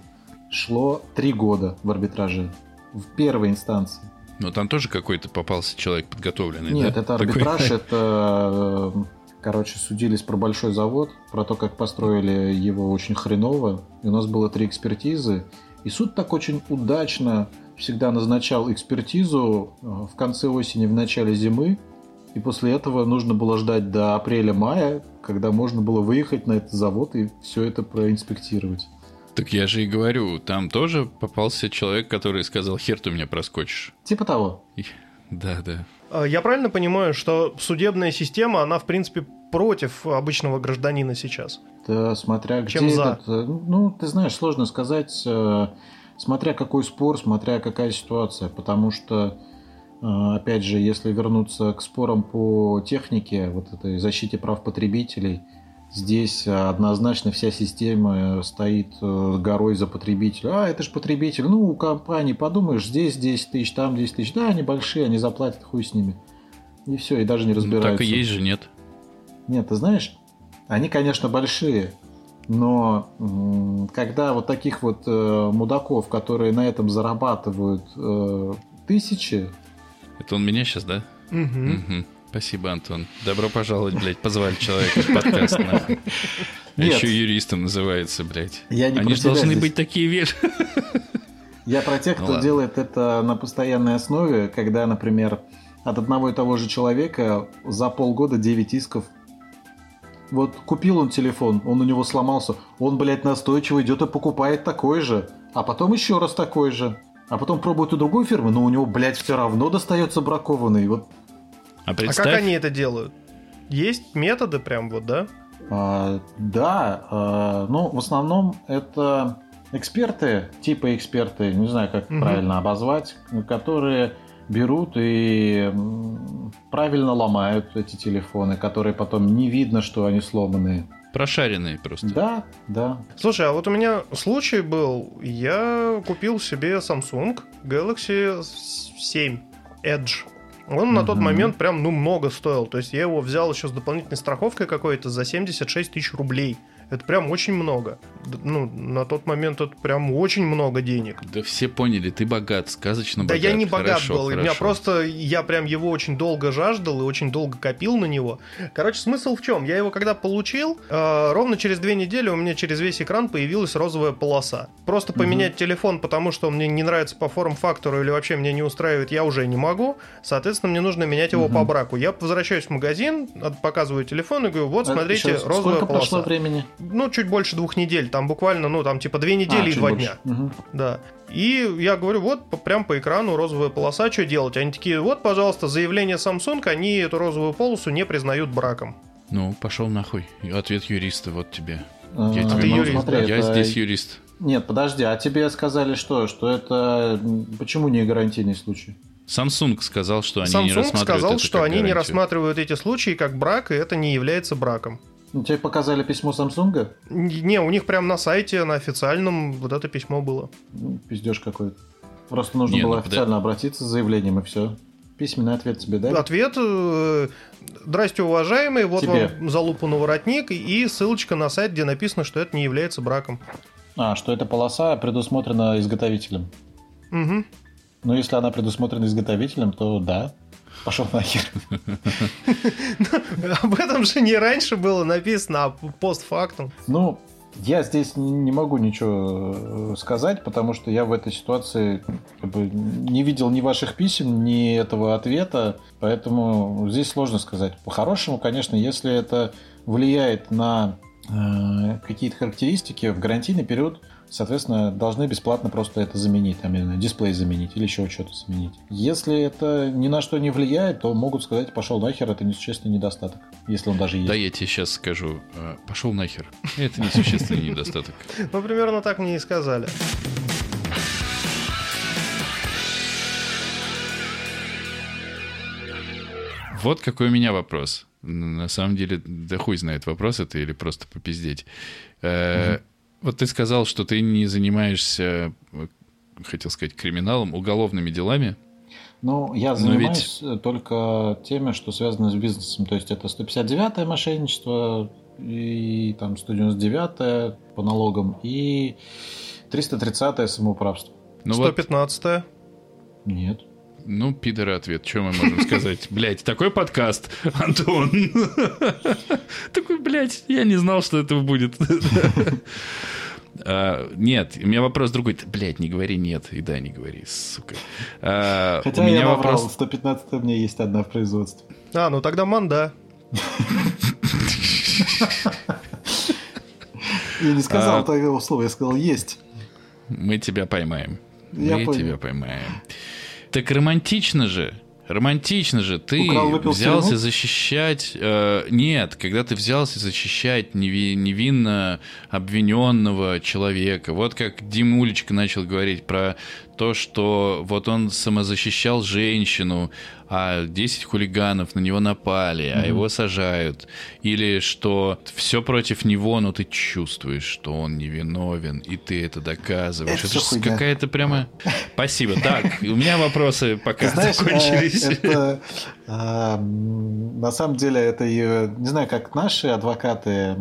шло три года в арбитраже. В первой инстанции. Но там тоже какой-то попался человек подготовленный, Нет, да? это Такой- арбитраж, [laughs] это, э, короче, судились про большой завод, про то, как построили его очень хреново. И у нас было три экспертизы. И суд так очень удачно всегда назначал экспертизу э, в конце осени, в начале зимы. И после этого нужно было ждать до апреля-мая, когда можно было выехать на этот завод и все это проинспектировать. Так я же и говорю, там тоже попался человек, который сказал, хер ты меня проскочишь. Типа того. Да, да. А, Я правильно понимаю, что судебная система, она, в принципе, против обычного гражданина сейчас? Да, смотря Чем где за? этот, э, ну, ты знаешь, сложно сказать, э, смотря какой спор, смотря какая ситуация, потому что, опять же, если вернуться к спорам по технике, вот этой защите прав потребителей, здесь однозначно вся система э, стоит э, горой за потребителя. А, это же потребитель, ну, у компании, подумаешь, здесь 10 тысяч, там 10 тысяч, да, они большие, они заплатят, хуй с ними. И все, и даже не Ну, разбираются. так и есть же, нет? Нет, ты знаешь, они, конечно, большие, но когда вот таких вот э, мудаков, которые на этом зарабатывают э, тысячи, Это он меня сейчас, да? Мгм. Мгм. Спасибо, Антон. Добро пожаловать, блядь, позвали человека в подкаст, нахуй. А Нет. еще юристом называется, блядь. я не Они же должны здесь. быть такие веш. Я про тех, Ну кто ладно. делает это на постоянной основе, когда, например, от одного и того же человека за полгода 9 исков. Вот купил он телефон, он у него сломался, он, блядь, настойчиво идет и покупает такой же, а потом еще раз такой же. А потом пробует у другой фирмы, но у него, блядь, все равно достается бракованный. Вот А А представь, как они это делают? Есть методы прям вот, да? А, да, а, ну, в основном это эксперты, типа эксперты, не знаю, как Мгм. правильно обозвать, которые берут и правильно ломают эти телефоны, которые потом не видно, что они сломанные. Прошаренные просто. Да, да. Слушай, а вот у меня случай был. Я купил себе Samsung Galaxy 7 Edge. Он на тот момент прям, ну, много стоил. То есть я его взял еще с дополнительной страховкой какой-то за 76 тысяч рублей. Это прям очень много. Ну, на тот момент это прям очень много денег. Да все поняли, ты богат, сказочно Да богат. я не богат Хорошо, был, и меня хорошо. просто, я прям его очень долго жаждал и очень долго копил на него. Короче, смысл в чем? Я его когда получил, э, ровно через две недели у меня через весь экран появилась розовая полоса. Просто поменять телефон, потому что он мне не нравится по форм-фактору или вообще меня не устраивает, я уже не могу. Соответственно, мне нужно менять его Мгм. по браку. Я возвращаюсь в магазин, показываю телефон и говорю, вот, А смотрите, еще розовая Сколько полоса. прошло времени? Ну, чуть больше двух недель, там буквально, ну, там типа две недели А, и два больше. дня. Мгм. Да. И я говорю, вот прям по экрану розовая полоса, что делать? Они такие, вот, пожалуйста, заявление Samsung, они эту розовую полосу не признают браком. Ну, пошел нахуй. Ответ юриста, вот тебе. А, Я тебе ты юрист, смотри, Я это- здесь юрист. Нет, подожди, а тебе сказали что? Что это... Почему не гарантийный случай? Samsung сказал, что они не Samsung рассматривают сказал, это что как они не гарантию. рассматривают эти случаи как брак, и это не является браком. Ну, Тебе показали письмо Samsung? Не, у них прям на сайте, на официальном вот это письмо было. Ну, Пиздеж какой-то. Просто нужно Не, было ну, официально обратиться с заявлением, и все. Письменный ответ тебе дали? Ответ, э, здрасте, уважаемый, вот Тебе. вам залупу на воротник и ссылочка на сайт, где написано, что это не является браком. А, что эта полоса предусмотрена изготовителем. Мгм. Ну, если она предусмотрена изготовителем, то да. Пошел нахер. [laughs] Об этом же не раньше было написано, а постфактум. Ну, я здесь не могу ничего э, сказать, потому что я в этой ситуации как бы, не видел ни ваших писем, ни этого ответа, поэтому здесь сложно сказать. По-хорошему, конечно, если это влияет на э, какие-то характеристики в гарантийный период, соответственно, должны бесплатно просто это заменить, там, знаю, дисплей заменить или еще что-то заменить. Если это ни на что не влияет, то могут сказать, пошел нахер, это несущественный недостаток, если он даже есть. Да, я тебе сейчас скажу. э, Пошел нахер. Это [laughs] несущественный недостаток. Ну, примерно так мне и сказали. Вот какой у меня вопрос. На самом деле, да хуй знает, вопрос это или просто попиздеть. Э, Вот ты сказал, что ты не занимаешься, э, хотел сказать, криминалом, уголовными делами. Ну, я Но занимаюсь э, только теми, что связано с бизнесом. То есть это 159-е мошенничество и там 199-е по налогам и 330-е самоуправство. Ну вот, 115 Нет. Ну, пидор ответ, что мы можем сказать? [laughs] Блять, такой подкаст, [laughs] Антон. [laughs] Такой, блядь, я не знал, что этого будет. А, нет, у меня вопрос другой. Блять, не говори нет, и да, не говори, сука. А, Хотя у меня я вопрос... 115 у меня есть одна в производстве. А, ну тогда манда. Я не сказал а... такого слова, я сказал есть. Мы тебя поймаем. Мы тебя поймаем. Так романтично же. Романтично же. Ты Украл, взялся защищать... Э, нет, когда ты взялся защищать неви, невинно обвиненного человека. Вот как Дим Улечка начал говорить про то, что вот он самозащищал женщину, а 10 хулиганов на него напали, mm-hmm. а его сажают. Или что все против него, но ты чувствуешь, что он невиновен, и ты это доказываешь. Это, это какая-то прямо... [laughs] Спасибо. Так, у меня вопросы пока Знаешь, закончились. Э, это, [laughs] а, на самом деле, это, не знаю, как наши адвокаты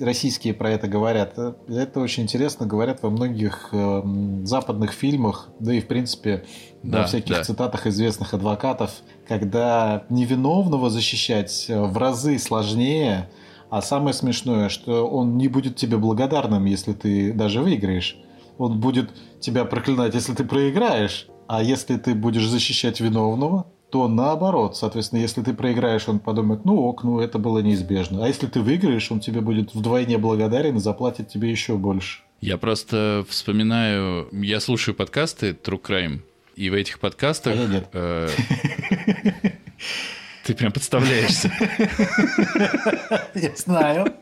российские про это говорят. Это очень интересно говорят во многих э, западных фильмах, да и, в принципе, да, во всяких да. цитатах известных адвокатов, когда невиновного защищать э, в разы сложнее, а самое смешное, что он не будет тебе благодарным, если ты даже выиграешь. Он будет тебя проклинать, если ты проиграешь. А если ты будешь защищать виновного, то наоборот. Соответственно, если ты проиграешь, он подумает, ну ок, ну это было неизбежно. А если ты выиграешь, он тебе будет вдвойне благодарен и заплатит тебе еще больше. Я просто вспоминаю, я слушаю подкасты True Crime, и в этих подкастах... А. Э, [laughs] ты прям подставляешься. [laughs] Я знаю.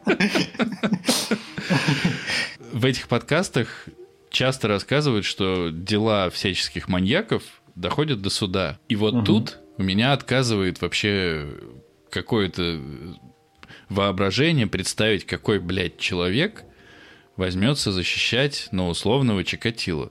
В этих подкастах часто рассказывают, что дела всяческих маньяков доходят до суда. И вот тут у меня отказывает вообще какое-то воображение представить, какой, блядь, человек возьмется защищать, ну, условного Чикатила.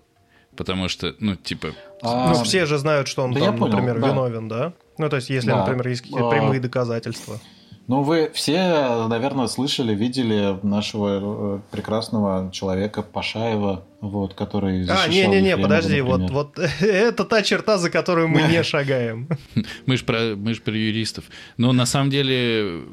Потому что, ну, типа... А, ну, все же знают, что он да там, понял, например, да. виновен, да? Ну, то есть, если, да. например, есть какие-то а... прямые доказательства. Ну, вы все, наверное, слышали, видели нашего э, прекрасного человека Пашаева, вот, который А, не-не-не, подожди, вот, вот [laughs] это та черта, за которую мы не [laughs] шагаем. [laughs] Мы же про, мы ж про юристов. Но на самом деле...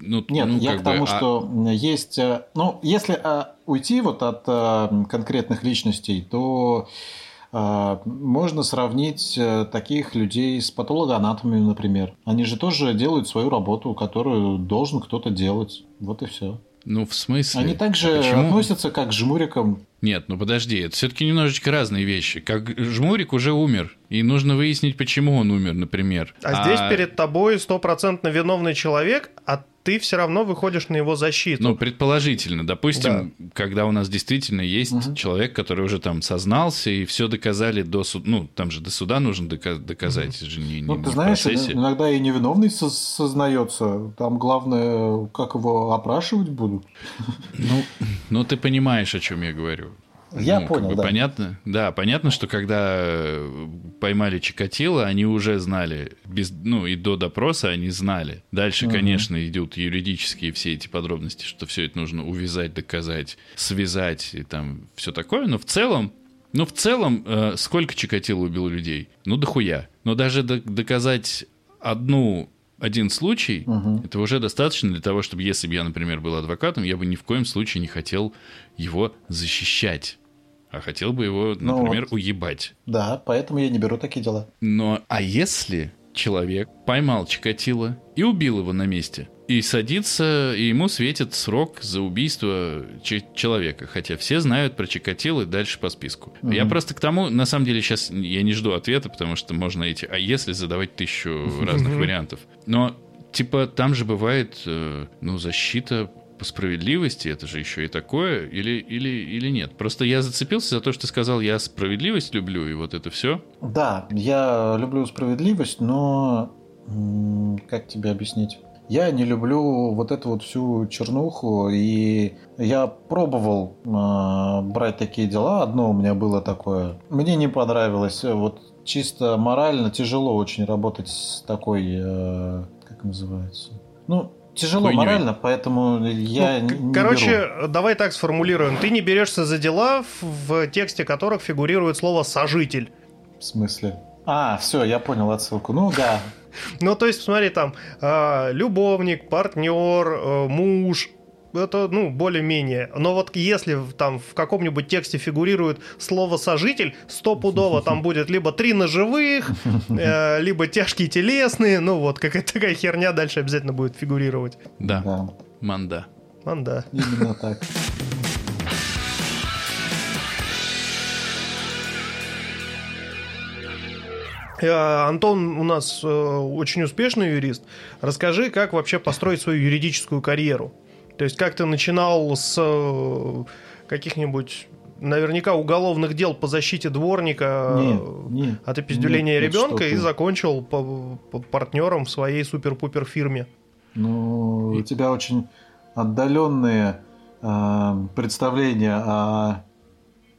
Ну, Нет, ну, я к тому, бы, а... что есть... Э, ну, если а, уйти вот от а, конкретных личностей, то а, можно сравнить э, таких людей с патологоанатомами, например. Они же тоже делают свою работу, которую должен кто-то делать. Вот и все. Ну, в смысле? Они также Почему? относятся как к жмурикам. Нет, ну подожди, это все-таки немножечко разные вещи. Как жмурик уже умер, и нужно выяснить, почему он умер, например. А, а... здесь перед тобой стопроцентно виновный человек, а ты все равно выходишь на его защиту. Ну, предположительно. Допустим, да. когда у нас действительно есть угу. человек, который уже там сознался и все доказали до суда. Ну, там же до суда нужно доказать. Угу. же не, ну, не, ты не знаешь, иногда и невиновный сознается. Там главное, как его опрашивать будут. Ну, ну, ты понимаешь, о чем я говорю. Я ну, понял, как бы да. Понятно, да, понятно, что когда э, поймали Чикатило, они уже знали, без, ну и до допроса они знали. Дальше, угу. конечно, идут юридические все эти подробности, что все это нужно увязать, доказать, связать и там все такое, но в целом ну, в целом, э, сколько Чикатило убил людей? Ну, дохуя. Но даже доказать одну один случай, угу. это уже достаточно для того, чтобы, если бы я, например, был адвокатом, я бы ни в коем случае не хотел его защищать а хотел бы его, ну например, ну, вот. уебать. Да, поэтому я не беру такие дела. Но а если человек поймал Чикатило и убил его на месте, и садится, и ему светит срок за убийство человека. Хотя все знают про Чикатило дальше по списку. Угу. Я просто к тому, на самом деле, сейчас я не жду ответа, потому что можно эти «а если» задавать тысячу [laughs] разных вариантов. Но, типа, там же бывает, э, ну, защита по справедливости, это же еще и такое, или, или, или нет? Просто я зацепился за то, что ты сказал, я справедливость люблю, и вот это все. Да, я люблю справедливость, но как тебе объяснить? Я не люблю вот эту вот всю чернуху, и я пробовал э, брать такие дела. Одно у меня было такое. Мне не понравилось. Вот чисто морально тяжело очень работать с такой, э, как называется? Ну, тяжело хуйней. морально, поэтому я ну, не Короче, беру. давай так сформулируем. Ты не берешься за дела, в тексте которых фигурирует слово «сожитель». В смысле? А, все, я понял отсылку. Ну да. [laughs] Ну, то есть, смотри, там, э, любовник, партнер, э, муж, это, ну, более-менее. Но вот если там в каком-нибудь тексте фигурирует слово «сожитель», стопудово там будет либо три ножевых, [laughs] э, либо тяжкие телесные, ну, вот какая-то такая херня дальше обязательно будет фигурировать. Да, Да, манда. Манда. именно так. Э, Антон у нас э, очень успешный юрист. Расскажи, как вообще построить свою юридическую карьеру? То есть, как ты начинал с э, каких-нибудь наверняка уголовных дел по защите дворника Не, не, от опиздюления нет, нет, ребенка и закончил по, по партнером в своей супер-пупер фирме. Ну, И- у тебя очень отдаленные э, представления о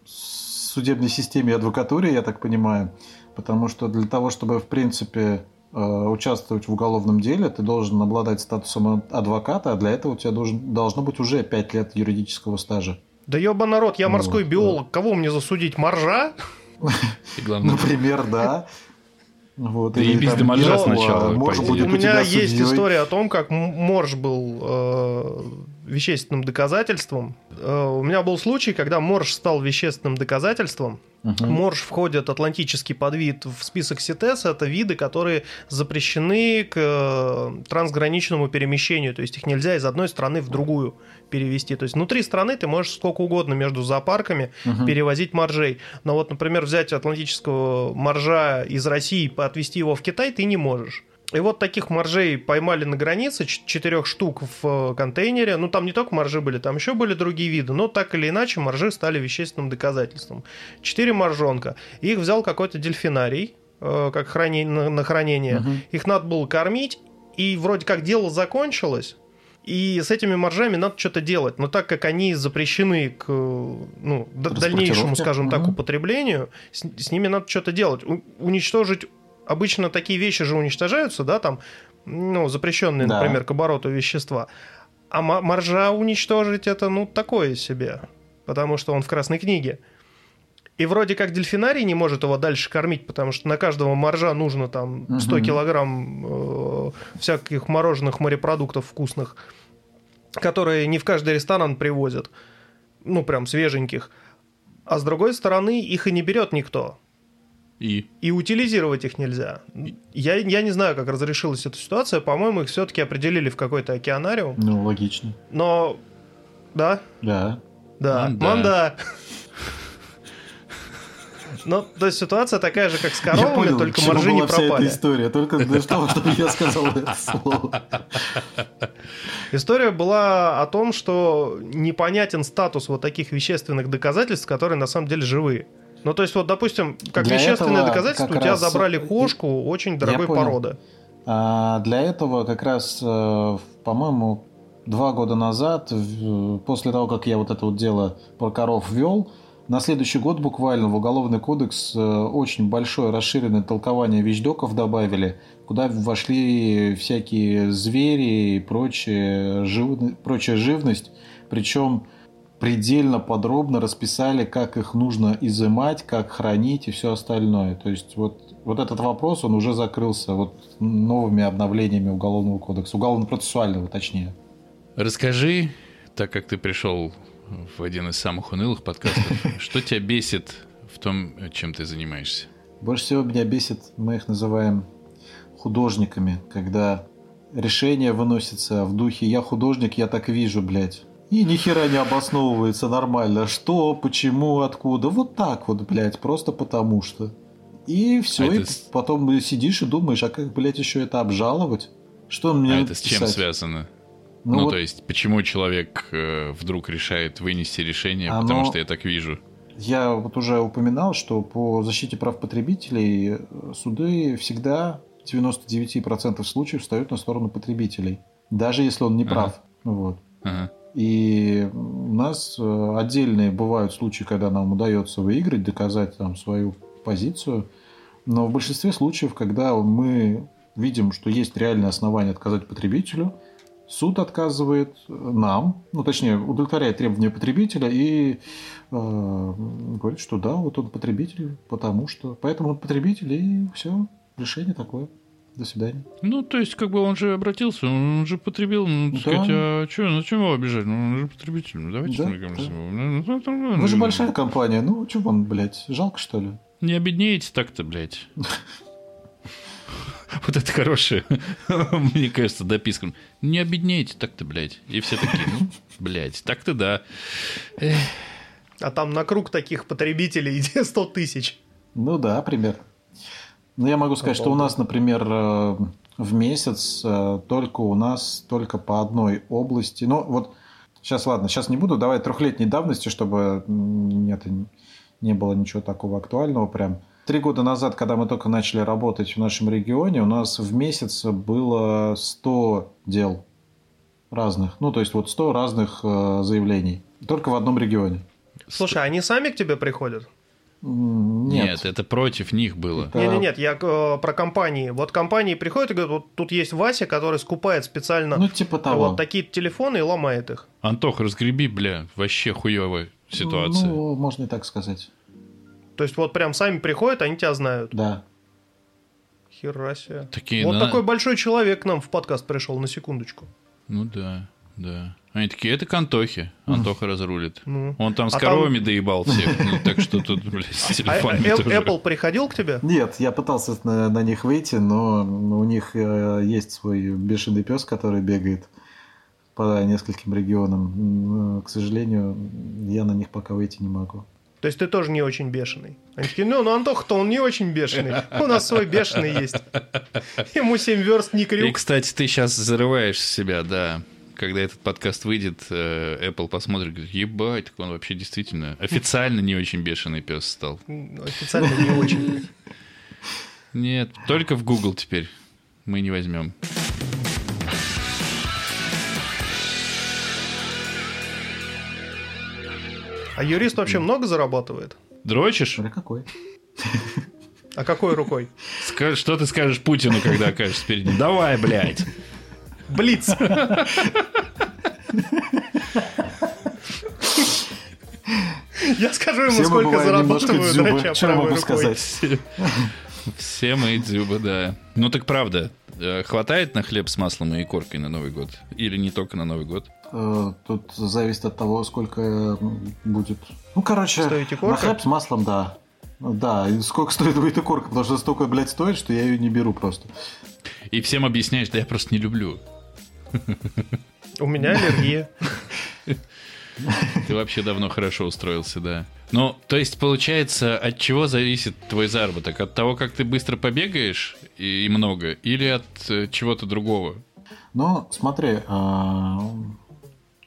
судебной системе и адвокатуре, я так понимаю. Потому что для того, чтобы, в принципе, э, участвовать в уголовном деле, ты должен обладать статусом адвоката, а для этого у тебя должен, должно быть уже 5 лет юридического стажа. Да ёба народ, я Ну, морской да. биолог, кого мне засудить? Моржа? И Например, да. Вот, Да там до моржа сначала, Морж будет у меня есть история о том, как Морж был э, вещественным доказательством. Э, у меня был случай, когда Морж стал вещественным доказательством. Мгм. Морж входит атлантический подвид в список СИТЕС. Это виды, которые запрещены к э, трансграничному перемещению. То есть их нельзя из одной страны в другую перевести. То есть внутри страны ты можешь сколько угодно между зоопарками Мгм. перевозить моржей. Но вот, например, взять атлантического моржа из России, отвезти его в Китай ты не можешь. И вот таких моржей поймали на границе, четырех штук в э, контейнере. Ну, там не только моржи были, там еще были другие виды. Но так или иначе, моржи стали вещественным доказательством. Четыре моржонка. Их взял какой-то дельфинарий, э, как храни- на, хранение. Мгм. Их надо было кормить, и вроде как дело закончилось, и с этими моржами надо что-то делать. Но так как они запрещены к ну, д- дальнейшему, скажем так, употреблению, с, с ними надо что-то делать. У- уничтожить обычно такие вещи же уничтожаются, да, там, ну, запрещенные, Да. например, к обороту вещества. А моржа уничтожить это, ну, такое себе, потому что он в Красной книге. И вроде как дельфинарий не может его дальше кормить, потому что на каждого моржа нужно там 100 Мгм. килограмм э, всяких мороженых морепродуктов вкусных, которые не в каждый ресторан привозят, ну, прям свеженьких. А с другой стороны, их и не берет никто. И И утилизировать их нельзя. Я, я не знаю, как разрешилась эта ситуация. По-моему, их все-таки определили в какой-то океанариум. Ну, логично. Но... Да, Да. да. Манда. Манда. Ну, то есть ситуация такая же, как с Я коровами, понял, только моржи не была вся эта пропали. история. Только для того, [laughs] чтобы я сказал это слово. История была о том, что непонятен статус вот таких вещественных доказательств, которые на самом деле живые. Ну, то есть, вот, допустим, как Для вещественное доказательство, как у тебя раз- забрали кошку очень дорогой породы. А для этого как раз, э, по-моему, два года назад, после того, как я вот это вот дело про коров ввел, на следующий год буквально в Уголовный кодекс э, очень большое расширенное толкование вещдоков добавили, куда вошли всякие звери и прочие прочая живность. Причем предельно подробно расписали, как их нужно изымать, как хранить и все остальное. То есть вот, вот этот вопрос, он уже закрылся вот новыми обновлениями Уголовного кодекса, уголовно-процессуального точнее. расскажи, так как ты пришел в один из самых унылых подкастов, [laughs] что тебя бесит в том, чем ты занимаешься? Больше всего меня бесит, мы их называем художниками, когда решение выносится в духе «я художник, я так вижу, блядь». И ни хера не обосновывается нормально. Что, почему, откуда. Вот так вот, блядь, просто потому что. И все, А и это потом сидишь и думаешь, а как, блядь, еще это обжаловать? Что он мне А это с чем писать? связано? Ну, Ну, вот то есть, почему человек э, вдруг решает вынести решение, Оно- потому что я так вижу? Я вот уже упоминал, что по защите прав потребителей э, суды всегда в 99% случаев встают на сторону потребителей, даже если он не Ага. прав. Вот. Ага. И у нас э, отдельные бывают случаи, когда нам удается выиграть, доказать там свою позицию. Но в большинстве случаев, когда мы видим, что есть реальное основание отказать потребителю, суд отказывает нам, ну точнее удовлетворяет требования потребителя и э, говорит, что да, вот он потребитель, потому что, поэтому он потребитель и все, решение такое. До свидания. Ну, то есть, как бы он же обратился, он же потребил, ну, так да. сказать, а что, ну, зачем его обижать? Ну, он же потребитель, ну, давайте да, да. Ну, ну, Вы же большая компания, ну, что вам, блядь, жалко, что ли? Не обеднеете так-то, блядь. [laughs] Вот это хорошее, [laughs] мне кажется, дописком. Не обеднеете так-то, блядь. И все такие, ну, блядь, так-то да. А там на круг таких потребителей [laughs] 100 тысяч. Ну да, примерно. Ну, я могу сказать, что у нас, например, э, в месяц э, только у нас только по одной области. Ну, вот сейчас, ладно, сейчас не буду давать трехлетней давности, чтобы нет, не было ничего такого актуального прям. Три года назад, когда мы только начали работать в нашем регионе, у нас в месяц было 100 дел разных. Ну, то есть вот 100 разных э, заявлений. Только в одном регионе. Слушай, они сами к тебе приходят? Нет. Нет, это против них было. Нет, нет, нет, я э, про компании. Вот компании приходят и говорят, вот тут есть Вася, который скупает специально ну, типа того. вот такие телефоны и ломает их. Антох, разгреби, бля, вообще хуевая ситуация. Ну, можно и так сказать. То есть вот прям сами приходят, они тебя знают. Да. Хера себе. Такие, вот на... такой большой человек к нам в подкаст пришел, на секундочку. Ну да, да. Они такие, это к Антохе. Антоха разрулит. Ну. Он там с а коровами там... доебал всех. Ну, так что тут, блядь, с телефонами а, тоже. Apple приходил к тебе? Нет, я пытался на, на них выйти, но у них э, есть свой бешеный пес, который бегает по нескольким регионам. Но, к сожалению, я на них пока выйти не могу. То есть ты тоже не очень бешеный. Они такие, ну, ну Антоха-то он не очень бешеный. У нас свой бешеный есть. [laughs] Ему 7 верст не крюк. И, кстати, ты сейчас зарываешь себя, да когда этот подкаст выйдет, э, Apple посмотрит, говорит, ебать, так он вообще действительно официально не очень бешеный пес стал. Официально не очень. Нет, только в Google теперь мы не возьмем. А юрист вообще много зарабатывает? Дрочишь? А какой? А какой рукой? Скажи, что ты скажешь Путину, когда окажешься перед ним? Давай, блядь. Блиц. Я скажу ему, сколько зарабатываю, драча Что могу сказать? Все мои дзюбы, да. Ну так правда, э, хватает на хлеб с маслом и икоркой на Новый год? Или не только на Новый год? Э, тут зависит от того, сколько будет. Ну, короче, на хлеб с маслом, да. Да, и сколько стоит будет икорка, потому что столько, блядь, стоит, что я ее не беру просто. И всем объясняешь, да я просто не люблю. У меня аллергия. Ты вообще давно хорошо устроился, да. Ну, то есть, получается, от чего зависит твой заработок? От того, как ты быстро побегаешь и много, или от э, чего-то другого? Ну, смотри, а,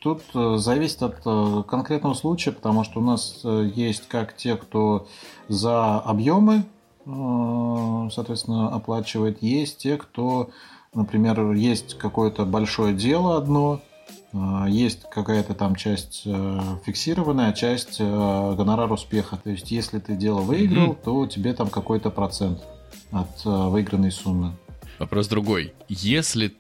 тут э, зависит от э, конкретного случая, потому что у нас есть как те, кто за объемы, соответственно, оплачивает, есть те, кто Например, есть какое-то большое дело одно, а, есть какая-то там часть э, фиксированная, часть э, гонорар успеха. То есть, если ты дело выиграл, mm-hmm. то тебе там какой-то процент от э, выигранной суммы. Вопрос другой. Если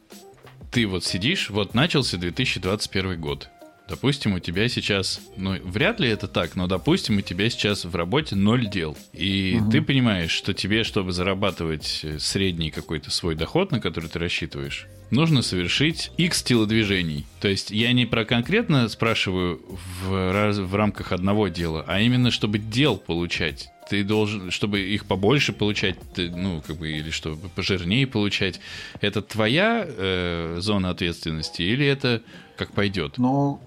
ты вот сидишь, вот начался 2021 год, Допустим, у тебя сейчас, ну, вряд ли это так, но, допустим, у тебя сейчас в работе ноль дел. И угу. ты понимаешь, что тебе, чтобы зарабатывать э, средний какой-то свой доход, на который ты рассчитываешь, нужно совершить X телодвижений. То есть я не про конкретно спрашиваю в, раз, в рамках одного дела, а именно чтобы дел получать ты должен, чтобы их побольше получать, ты, ну, как бы, или чтобы пожирнее получать, это твоя э, зона ответственности или это как пойдет? Ну,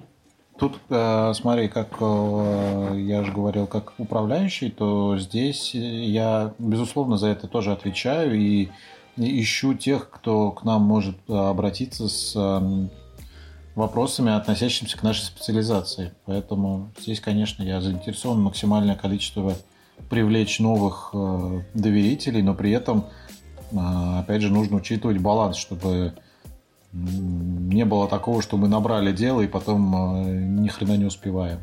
Тут, э, смотри, как э, я же говорил, как управляющий, то здесь я, безусловно, за это тоже отвечаю и ищу тех, кто к нам может э, обратиться с вопросами, относящимися к нашей специализации. Поэтому здесь, конечно, я заинтересован максимальное количество привлечь новых доверителей, но при этом, опять же, нужно учитывать баланс, чтобы не было такого, что мы набрали дело и потом э, ни хрена не успеваем.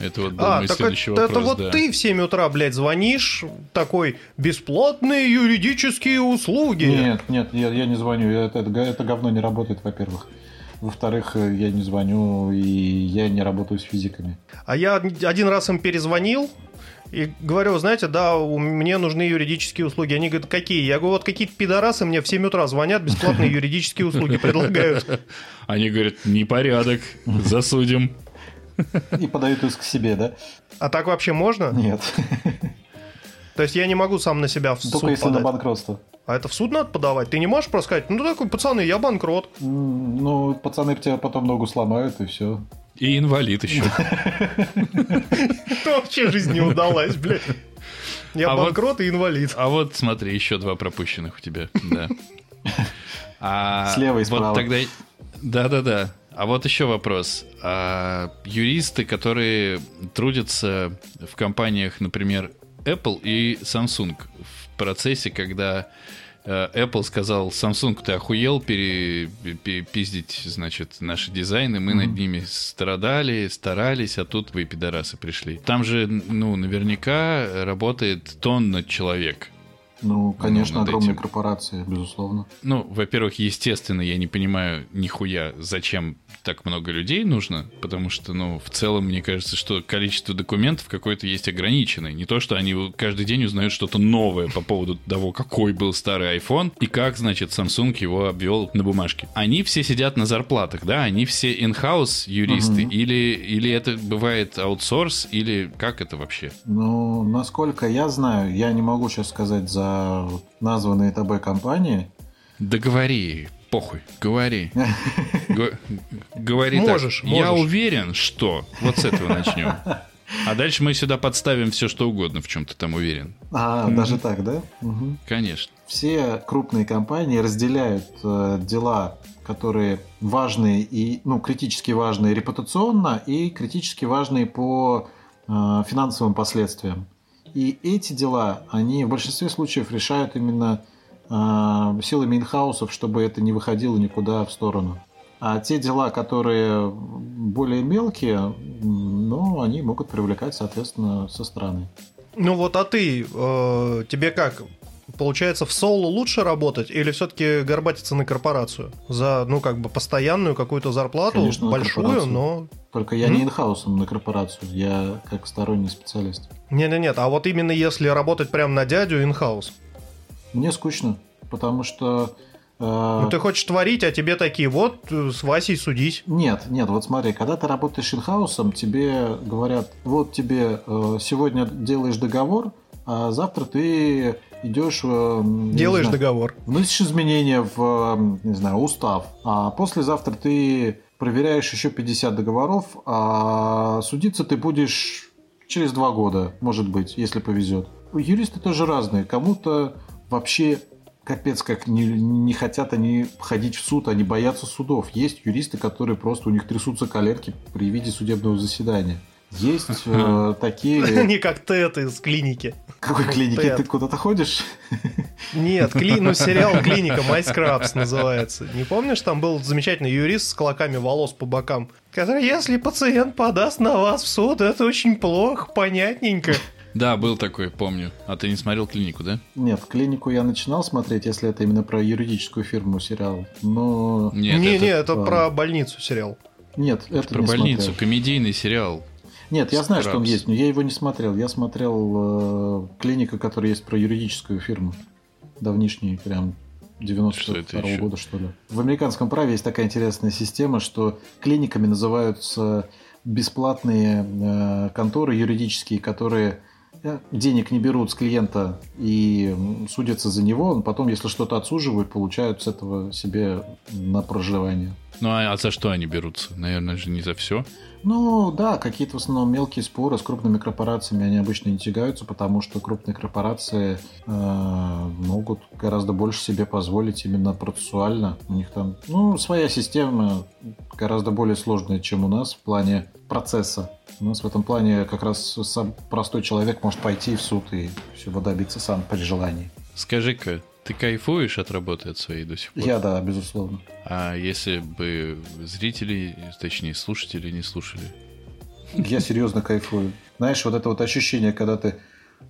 Это вот а, мой так следующий это, вопрос, это вот да. ты в 7 утра, блядь, звонишь, такой, бесплатные юридические услуги. Нет, нет, я, я не звоню, это, это, это говно не работает, во-первых. Во-вторых, я не звоню, и я не работаю с физиками. А я один раз им перезвонил, и говорю, знаете, да, мне нужны юридические услуги. Они говорят, какие? Я говорю, вот какие-то пидорасы мне в 7 утра звонят, бесплатные юридические услуги предлагают. Они говорят, непорядок, засудим. И подают иск к себе, да? А так вообще можно? Нет. То есть я не могу сам на себя в Только суд если подать? на банкротство. А это в суд надо подавать? Ты не можешь просто сказать, ну такой, пацаны, я банкрот. Ну, пацаны тебя потом ногу сломают, и все. И инвалид еще. Это вообще жизнь не удалась, блядь. Я А банкрот и инвалид. А вот смотри, еще два пропущенных у тебя. Да. А Слева и вот справа. тогда... Да-да-да. А вот еще вопрос. А юристы, которые трудятся в компаниях, например, Apple и Samsung, в процессе, когда э, Apple сказал, Samsung, ты охуел пере- пи- пиздить, значит, наши дизайны, мы над ними страдали, старались, а тут вы, пидорасы, пришли. Там же, ну, наверняка работает тонна человек. Ну, конечно, над огромные этим. корпорации, безусловно. Ну, во-первых, естественно, я не понимаю нихуя, зачем так много людей нужно, потому что, ну, в целом, мне кажется, что количество документов какое-то есть ограниченное. Не то, что они каждый день узнают что-то новое по поводу того, какой был старый iPhone и как, значит, Samsung его обвел на бумажке. Они все сидят на зарплатах, да, они все in-house юристы, Мгм. или, или это бывает аутсорс, или как это вообще? Ну, насколько я знаю, я не могу сейчас сказать за названные тобой компании. Да говори, похуй, говори. [laughs] Го- Говори Можешь, так. Я уверен, что... Вот с этого начнем. А дальше мы сюда подставим все, что угодно, в чем ты там уверен. А, даже так, да? Мгм. Конечно. Все крупные компании разделяют э, дела, которые важные и, ну, критически важные репутационно и критически важные по э, финансовым последствиям. И эти дела, они в большинстве случаев решают именно силами инхаусов, чтобы это не выходило никуда в сторону. А те дела, которые более мелкие, ну, они могут привлекать, соответственно, со стороны. Ну вот, а ты, э, тебе как? Получается, в соло лучше работать или все-таки горбатиться на корпорацию? За, ну, как бы, постоянную какую-то зарплату, Конечно, большую, но... Только я М? не инхаусом на корпорацию, я как сторонний специалист. Не-не-нет, а вот именно если работать прямо на дядю инхаус. Мне скучно, потому что... э, Ну, ты хочешь творить, а тебе такие, вот, э, с Васей судись. Нет, нет, вот смотри, когда ты работаешь инхаусом, тебе говорят, вот тебе э, сегодня делаешь договор, а завтра ты идешь... Делаешь знаю, договор. Вносишь изменения в, не знаю, устав, а послезавтра ты проверяешь еще 50 договоров, а судиться ты будешь через два года, может быть, если повезет. Юристы тоже разные. Кому-то вообще капец как не, не хотят они ходить в суд, они боятся судов. Есть юристы, которые просто у них трясутся коленки при виде судебного заседания. Есть э, такие... [laughs] Не как Тед из клиники. Какой клиники? Тед. Ты куда-то ходишь? Нет, кли... ну, сериал [laughs] «Клиника», «Майскрабс» называется. Не помнишь, там был замечательный юрист с клоками волос по бокам, который, если пациент подаст на вас в суд, это очень плохо, понятненько. Да, был такой, помню. А ты не смотрел клинику, да? Нет, клинику я начинал смотреть, если это именно про юридическую фирму сериал. Но Нет, Не-не, это это ладно. про больницу сериал. нет, это про не больницу, смотрел. комедийный сериал. Нет, я знаю, что он есть, но я его не смотрел. Я смотрел э, клиника, которая есть про юридическую фирму. Давнишний, прям Что 92 это еще? года, что ли. В американском праве есть такая интересная система, что клиниками называются бесплатные э, конторы юридические, которые денег не берут с клиента и судятся за него, потом, если что-то отсуживают, получают с этого себе на проживание. Ну, а, а за что они берутся? Наверное же не за все. Ну да, какие-то в основном мелкие споры с крупными корпорациями, они обычно не тягаются, потому что крупные корпорации э, могут гораздо больше себе позволить именно процессуально. У них там, ну, своя система гораздо более сложная, чем у нас в плане процесса. У нас в этом плане как раз сам простой человек может пойти в суд и всего добиться сам при желании. Скажи-ка, ты кайфуешь от работы от своей до сих пор? Я, да, безусловно. А если бы зрители, точнее слушатели, не слушали? Я серьезно кайфую. Знаешь, вот это вот ощущение, когда ты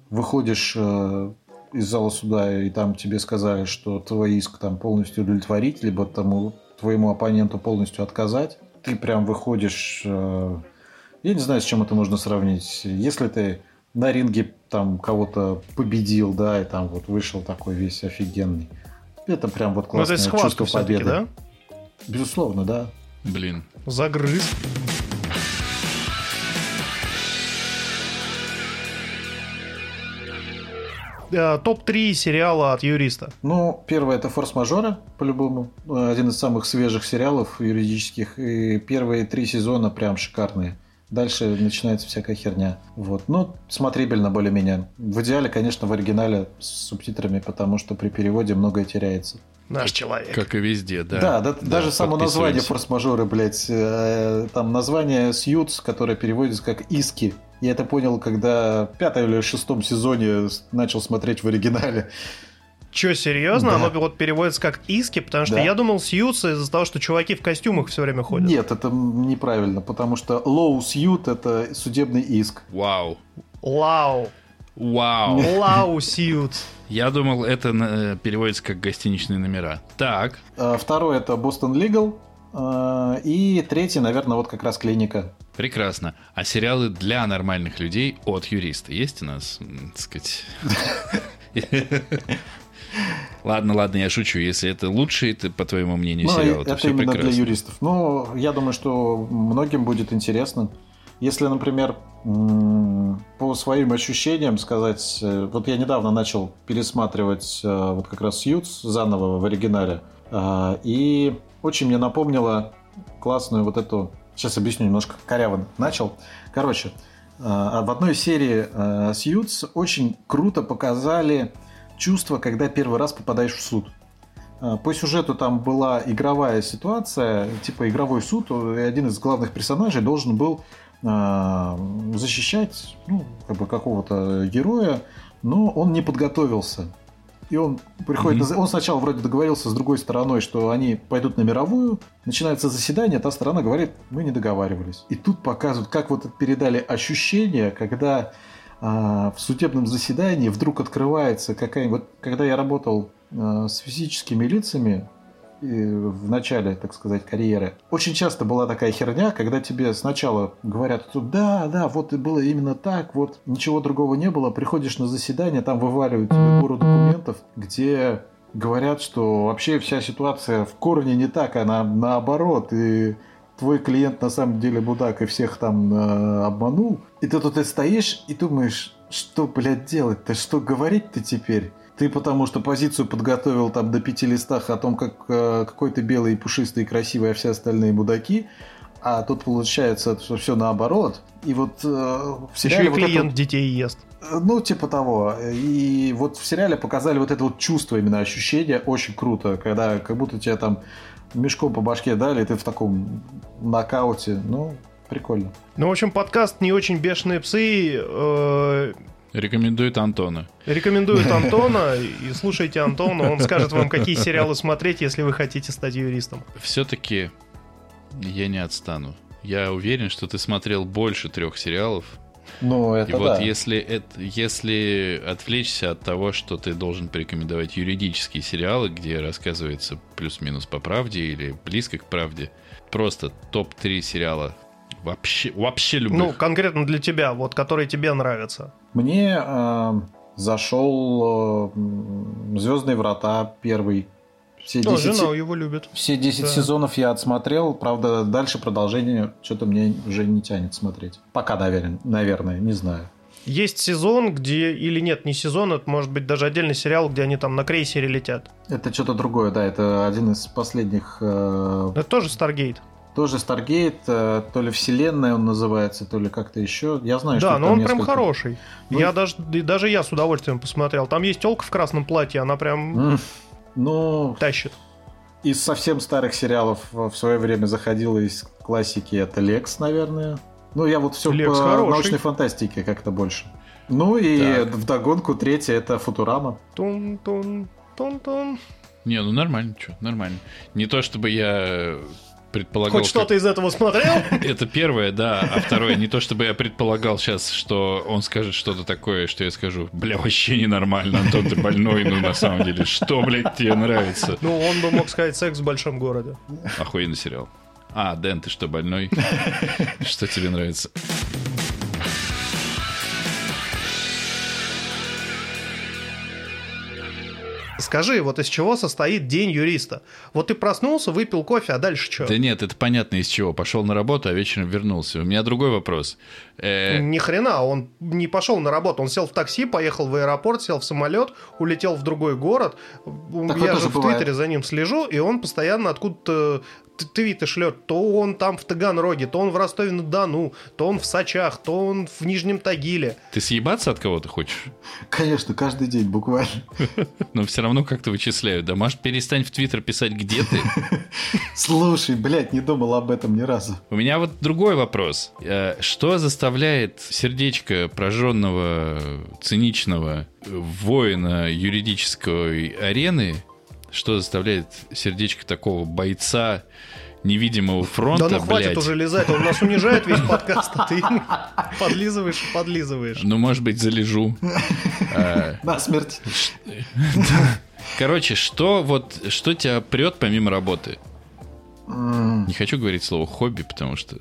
выходишь э, из зала суда, и там тебе сказали, что твой иск там полностью удовлетворить, либо тому твоему оппоненту полностью отказать. Ты прям выходишь... Э, я не знаю, с чем это можно сравнить. Если ты на ринге там кого-то победил, да, и там вот вышел такой весь офигенный. Это прям вот классное ну, это чувство победы. Да? Безусловно, да. Блин. Загрыз. Э, топ-3 сериала от юриста. Ну, первое это «Форс-мажоры», по-любому. Один из самых свежих сериалов юридических. И первые три сезона прям шикарные. Дальше начинается всякая херня. Вот. Ну, смотрибельно более-менее. В идеале, конечно, в оригинале с субтитрами, потому что при переводе многое теряется. Наш человек. Как и везде, да. Да, да, да даже само название форс-мажоры, блядь, э, там название Сьюз, которое переводится как иски. Я это понял, когда в пятом или шестом сезоне начал смотреть в оригинале. Че, серьезно? Да. Оно вот переводится как иски, потому что да. я думал сьюз из-за того, что чуваки в костюмах все время ходят. Нет, это неправильно, потому что low сьют это судебный иск. Вау. Лау. Вау. Лау сьют. Я думал, это э, переводится как гостиничные номера. Так. А, второй это Boston Legal. А, и третий, наверное, вот как раз клиника. Прекрасно. А сериалы для нормальных людей от юриста есть у нас, так сказать? [laughs] Ладно, ладно, я шучу. Если это лучший, это, по твоему мнению, ну, сериал, это, это все именно прекрасно. для юристов. Но я думаю, что многим будет интересно. Если, например, по своим ощущениям сказать, э, вот я недавно начал пересматривать э, вот как раз Сьюз заново в оригинале, э, и очень мне напомнило классную вот эту, сейчас объясню немножко, коряво начал. Короче, в одной серии Сьюз очень круто показали чувство, когда первый раз попадаешь в суд. А, по сюжету там была игровая ситуация, типа игровой суд, и один из главных персонажей должен был а, защищать ну, как бы какого-то героя, но он не подготовился. И он приходит, mm-hmm. он сначала вроде договорился с другой стороной, что они пойдут на мировую, начинается заседание, та сторона говорит, мы не договаривались. И тут показывают, как вот передали ощущение, когда в судебном заседании вдруг открывается какая-нибудь... Когда я работал а, с физическими лицами в начале, так сказать, карьеры, очень часто была такая херня, когда тебе сначала говорят, да, да, вот и было именно так, вот ничего другого не было, приходишь на заседание, там вываливают тебе гору документов, где говорят, что вообще вся ситуация в корне не так, она наоборот, и твой клиент на самом деле мудак и всех там э, обманул, и ты тут и стоишь и думаешь, что, блядь, делать-то, что говорить-то теперь? Ты потому что позицию подготовил там до пяти листах о том, как э, какой ты белый, пушистый, красивый, а все остальные мудаки, а тут получается, что все наоборот. И вот э, в сериале... Еще и клиент вот это... детей ест. Э, ну, типа того. И вот в сериале показали вот это вот чувство, именно ощущение очень круто, когда как будто тебя там мешком по башке дали, и ты в таком нокауте. Ну, прикольно. Ну, в общем, подкаст «Не очень бешеные псы». Э... Рекомендует Антона. Рекомендует [laughs] Антона, и слушайте Антона, он скажет вам, какие сериалы смотреть, если вы хотите стать юристом. Все-таки я не отстану. Я уверен, что ты смотрел больше трех сериалов, ну, это И вот да. если, это, если отвлечься от того, что ты должен порекомендовать юридические сериалы, где рассказывается плюс-минус по правде или близко к правде, просто топ-3 сериала вообще, вообще любых. Ну, конкретно для тебя, вот, которые тебе нравятся. Мне э, зашел э, Звездные врата первый все 10, да, жена его любит. Все 10 да. сезонов я отсмотрел. Правда, дальше продолжение что-то мне уже не тянет смотреть. Пока, наверное, наверное, не знаю. Есть сезон, где... Или нет, не сезон, это может быть даже отдельный сериал, где они там на крейсере летят. Это что-то другое, да. Это один из последних... Э... Это тоже Старгейт. Тоже Старгейт, э, то ли Вселенная он называется, то ли как-то еще. Я знаю, да, что но он несколько... прям хороший. Ну... Я даже, даже я с удовольствием посмотрел. Там есть телка в красном платье, она прям... Ну, тащит. Из совсем старых сериалов в свое время заходила из классики это Лекс, наверное. Ну, я вот все Лекс по хороший. научной фантастике как-то больше. Ну и так. вдогонку третья это Футурама. Тун-тун, тун-тун. Не, ну нормально, что, нормально. Не то чтобы я предполагал... Хоть что-то из этого смотрел? [laughs] Это первое, да. А второе, не то чтобы я предполагал сейчас, что он скажет что-то такое, что я скажу, бля, вообще ненормально, Антон, ты больной, ну на самом деле, что, блядь, тебе нравится? Ну, он бы мог сказать секс в большом городе. Охуенный сериал. А, Дэн, ты что, больной? [laughs] Что тебе нравится? Скажи, вот из чего состоит день юриста? Вот ты проснулся, выпил кофе, а дальше что? Да нет, это понятно из чего. Пошел на работу, а вечером вернулся. У меня другой вопрос. Э, Ни хрена, он не пошел на работу, он сел в такси, поехал в аэропорт, сел в самолет, улетел в другой город. Такое Я же в бывает. Твиттере за ним слежу, и он постоянно откуда-то твиты шлет. То он там в Таганроге, то он в Ростове-на-Дону, то он в Сачах, то он в Нижнем Тагиле. Ты съебаться от кого-то хочешь? Конечно, каждый день буквально. [laughs] Но все равно как-то вычисляют. Да, может, перестань в Твиттер писать, где ты? [laughs] Слушай, блядь, не думал об этом ни разу. У меня вот другой вопрос. Э, Что заставляет сердечко прожженного, циничного воина юридической арены, что заставляет сердечко такого бойца невидимого фронта, да ну хватит блядь? уже лизать, он нас унижает весь [laughs] подкаст, а ты подлизываешь и подлизываешь. Ну, может быть, залежу. На смерть. [laughs] Короче, что вот, что тебя прет помимо работы? Не хочу говорить слово хобби, потому что...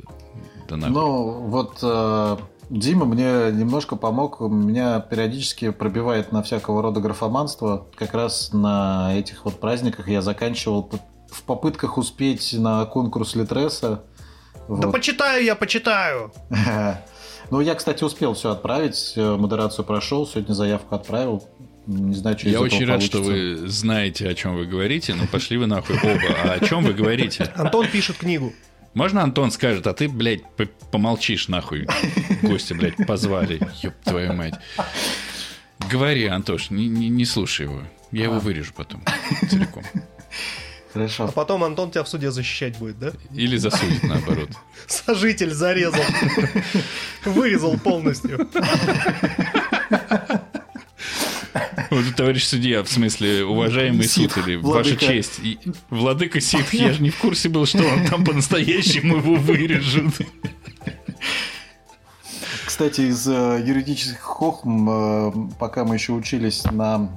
Да. Ну, вот э, Дима мне немножко помог. Меня периодически пробивает на всякого рода графоманство. Как раз на этих вот праздниках я заканчивал в попытках успеть на конкурс Литреса. Да Вот. почитаю я, почитаю. [laughs] Ну, я, кстати, успел все отправить. э, Модерацию прошел, сегодня заявку отправил. Не знаю, что Я очень рад, что вы знаете, о чем вы говорите, но пошли вы нахуй оба. А о чем вы говорите? Антон пишет книгу. Можно Антон скажет, а ты, блядь, помолчишь нахуй. [laughs] Гостя, блядь, позвали. Ёб твою мать. Говори, Антош, не, не- не слушай его. Я его вырежу потом целиком. А Хорошо. потом Антон тебя в суде защищать будет, да? Или засудит наоборот. [laughs] Сожитель зарезал. [laughs] Вырезал полностью. [laughs] Вот, товарищ судья, в смысле, уважаемый суд или ваша честь. Владыка Ситх, я же не в курсе был, что он там по-настоящему его вырежут. Кстати, из э, юридических хохм, э, пока мы еще учились на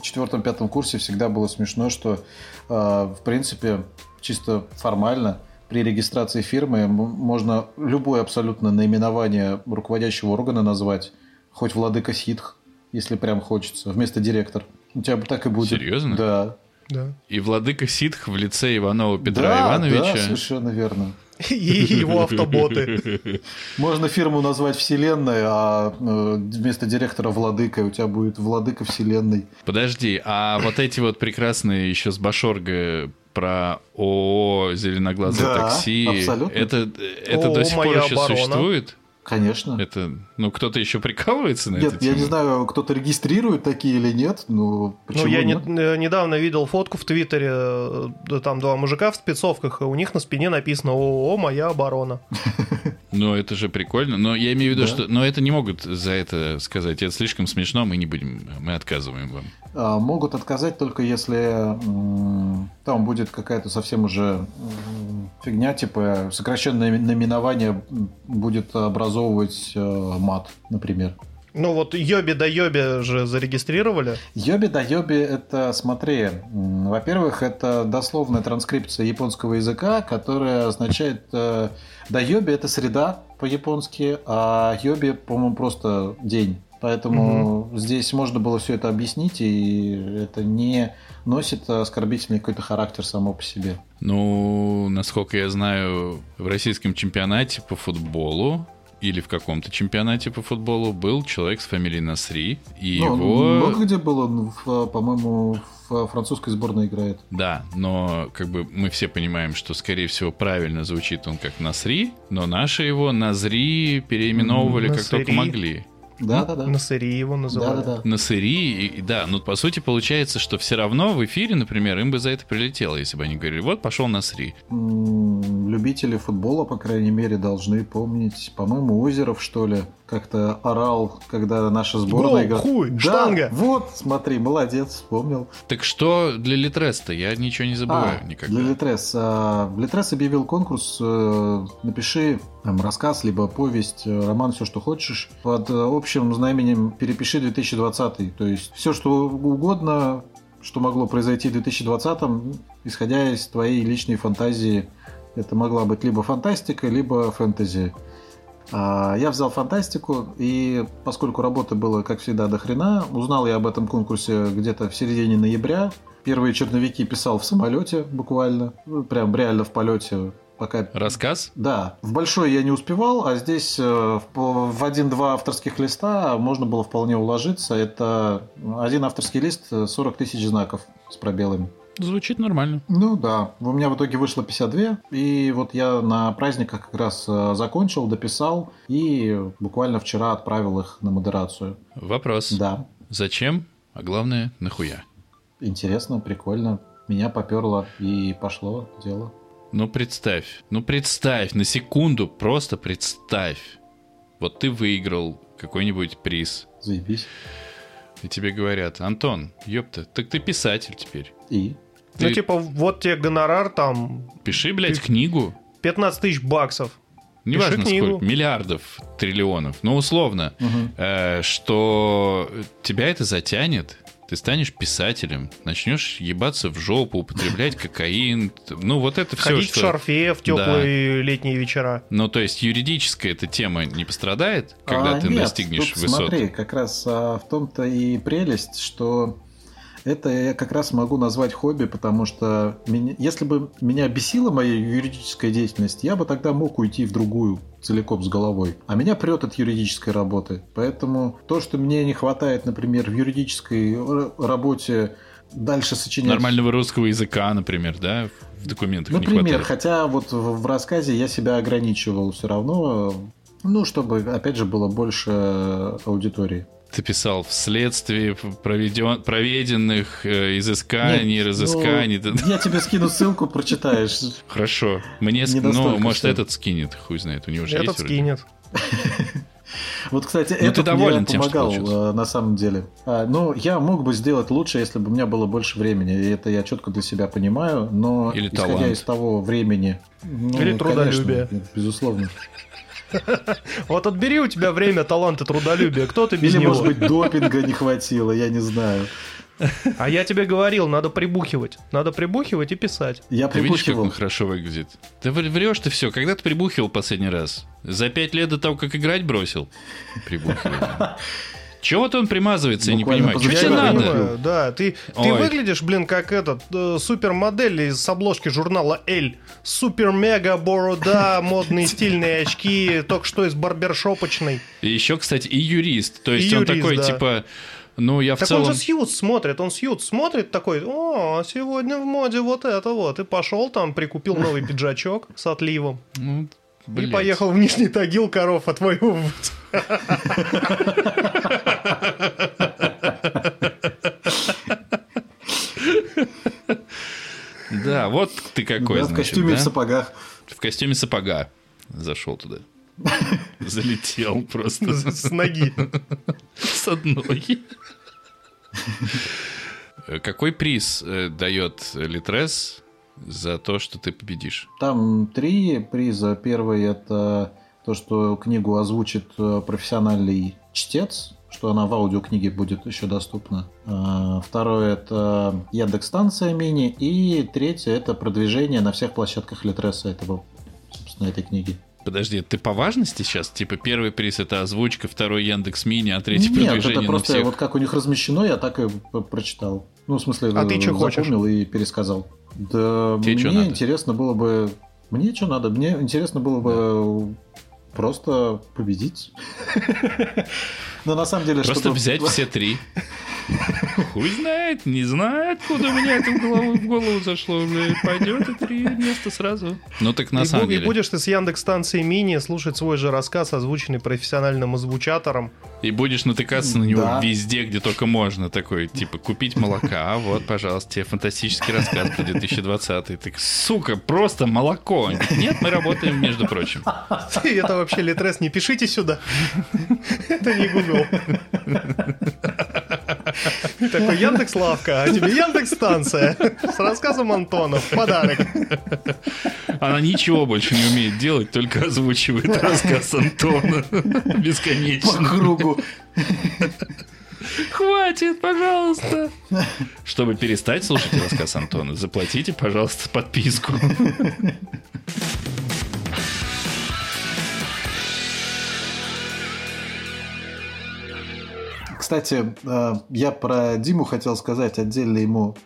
четвертом-пятом курсе, всегда было смешно, что, э, в принципе, чисто формально при регистрации фирмы можно любое абсолютно наименование руководящего органа назвать, хоть владыка ситх, если прям хочется, вместо директор. У тебя так и будет. Серьезно? Да. Да. И владыка Ситх в лице Иванова Петра да, Ивановича. да, совершенно верно. [laughs] И его автоботы. [laughs] Можно фирму назвать Вселенной, а э, вместо директора Владыка у тебя будет Владыка Вселенной. Подожди, а вот эти вот прекрасные еще с Башорга про ООО «Зеленоглазое Да, такси», абсолютно. это, это ООО до сих пор «Моя еще оборона». существует? Конечно. Это, ну, кто-то еще прикалывается на Нет, эту я тему? не знаю, кто-то регистрирует такие или нет, но почему Ну, я не- нет? э, недавно видел фотку в Твиттере, э, там два мужика в спецовках, и у них на спине написано «ООО «Моя оборона». [laughs] Ну, это же прикольно. Но я имею в виду, что... Но это не могут за это сказать. Это слишком смешно, мы не будем... Мы отказываем вам. А, могут отказать только если там будет какая-то совсем уже фигня, типа сокращенное наименование будет образовывать э, мат, например. Ну вот Йоби да Йоби же зарегистрировали. Йоби да йоби это, смотри, во-первых, это дословная транскрипция японского языка, которая означает э, да йоби это среда по-японски, а йоби, по-моему, просто день. Поэтому здесь можно было все это объяснить, и это не носит оскорбительный какой-то характер само по себе. Ну, насколько я знаю, в российском чемпионате по футболу или в каком-то чемпионате по футболу был человек с фамилией Насри, и Ну, его... много где был, он, в, по-моему, в французской сборной играет. Да, но как бы мы все понимаем, что, скорее всего, правильно звучит он как Насри, но наши его Назри переименовывали как Насри. только могли. Да, да, да. На сырье его называли. Да, да, да. На сыри, и, да, ну по сути получается, что все равно в эфире, например, им бы за это прилетело, если бы они говорили, вот пошел на сри. М, Любители футбола, по крайней мере, должны помнить, по-моему, Озеров, что ли, как-то орал, когда наша сборная Гол, играла. хуй, да, штанга. вот, смотри, молодец, вспомнил. Так что для Литреста? Я ничего не забываю А, никогда. Для Литрес. а, Литрес объявил конкурс э, «Напиши там, рассказ, либо повесть, э, роман, все, что хочешь, под э, общим знаменем «Перепиши 2020». То есть все, что угодно, что могло произойти в 2020, исходя из твоей личной фантазии. Это могла быть либо фантастика, либо фэнтези. А, Я взял фантастику, и поскольку работы было, как всегда, до хрена, узнал я об этом конкурсе где-то в середине ноября. Первые черновики писал в самолете буквально, ну, прям реально в полете, пока Рассказ? да, в большой я не успевал, а здесь э, в один-два авторских листа можно было вполне уложиться. Это один авторский лист, э, 40 тысяч знаков с пробелами. Звучит нормально. Ну да, у меня в итоге вышло 52, и вот я на праздниках как раз э, закончил, дописал, и буквально вчера отправил их на модерацию. Вопрос. Да, Зачем? А главное, нахуя? интересно, прикольно. Меня поперло и пошло дело. Ну представь, ну представь, на секунду просто представь. Вот ты выиграл какой-нибудь приз, Заебись. и тебе говорят, Антон, ёпта, так ты писатель теперь. И? Ну, Ты- типа, вот тебе гонорар там Пиши, блядь, Ты- книгу. 15 тысяч баксов. Неважно книгу. сколько, миллиардов, триллионов, но условно, Мгм. э, что тебя это затянет, ты станешь писателем, начнешь ебаться в жопу, употреблять [laughs] кокаин, ну вот это все, Ходить в шарфе в теплые летние вечера. Ну, то есть юридическая эта тема не пострадает, когда А, ты нет, достигнешь тут высот? Смотри, как раз а, в том-то и прелесть, что это я как раз могу назвать хобби, потому что меня- если бы меня бесила моя юридическая деятельность, я бы тогда мог уйти в другую целиком с головой. А меня прет от юридической работы. Поэтому то, что мне не хватает, например, в юридической работе дальше сочинять... Нормального русского языка, например, да, в документах не Например, хватает. хотя вот в, в рассказе я себя ограничивал все равно, ну, чтобы, опять же, было больше аудитории. Ты писал вследствие проведен- проведенных э, изысканий, Нет, разысканий. ну, да- я тебе скину ссылку, прочитаешь. Хорошо. Мне ск- ну, может, этот скинет, хуй знает, у него же Этот есть вроде. скинет. [laughs] Вот, кстати, Ну, ты это доволен мне тем, что э, на самом деле. А, ну, я мог бы сделать лучше, если бы у меня было больше времени. И это я четко для себя понимаю. Но Или исходя талант. из того времени... ну, Или трудолюбие. конечно, безусловно. [laughs] Вот отбери у тебя время, талант и трудолюбие. Кто ты без Или, него? может быть, допинга не хватило, я не знаю. А я тебе говорил, надо прибухивать. Надо прибухивать и писать. Я Ты видишь, как он хорошо выглядит? Вр- врешь ты все. Когда ты прибухивал последний раз? За пять лет до того, как играть бросил? Прибухивал. [laughs] Чего-то он примазывается, я не понимаю. Что тебе надо? понимаю, Да, ты, ты выглядишь, блин, как этот э, супермодель из обложки журнала Эль. Супер-мега борода, [laughs] модные стильные очки, только что из барбершопочной. И еще, кстати, и юрист. То есть И он юрист, такой, да. типа, ну, я в Так целом... он же Сьют смотрит, он Сьют смотрит такой, о, сегодня в моде вот это вот. И пошел там, прикупил новый [laughs] пиджачок с отливом. Ну, И поехал в Нижний Тагил коров отвоевывать. Да, вот ты какой, Да, в костюме да? в сапогах. В костюме сапога зашел туда. Залетел просто С ноги. с одной. Какой приз э, дает Литрес за то, что ты победишь? Там три приза. Первый это то, что книгу озвучит э, профессиональный чтец, что она в аудиокниге будет еще доступна. А, Второе это Яндекс станция мини. И третье это продвижение на всех площадках Литреса этого, собственно, этой книги. Подожди, ты по важности сейчас? Типа первый приз это озвучка, второй Яндекс Мини, а третий Нет, продвижение это на просто всех. вот как у них размещено, я так и прочитал. Ну, в смысле, А ты э, чё хочешь? и пересказал. Да, Тебе мне надо? интересно было бы... Мне что надо? Мне интересно было бы просто победить. [laughs] Но на самом деле, Просто взять все три. [laughs] Хуй знает, не знает, откуда у меня это в голову, в голову зашло. Блядь. Пойдет и три места сразу. Ну так на и, самом бу- и деле. будешь ты с Яндекс станции Мини слушать свой же рассказ, озвученный профессиональным озвучатором. И будешь натыкаться на него Да. везде, где только можно. Такой, типа, купить молока. Вот, пожалуйста, тебе фантастический рассказ про 2020. Ты, сука, просто молоко. Нет, мы работаем, между прочим. Это вообще Литрес, не пишите сюда. Это не Google. Такой Яндекс Лавка, а тебе Яндекс станция с рассказом Антона в подарок. Она ничего больше не умеет делать, только озвучивает рассказ Антона. По Бесконечно. кругу. Хватит, пожалуйста. Чтобы перестать слушать рассказ Антона, заплатите, пожалуйста, подписку. Кстати, э, я про Диму хотел сказать, отдельно ему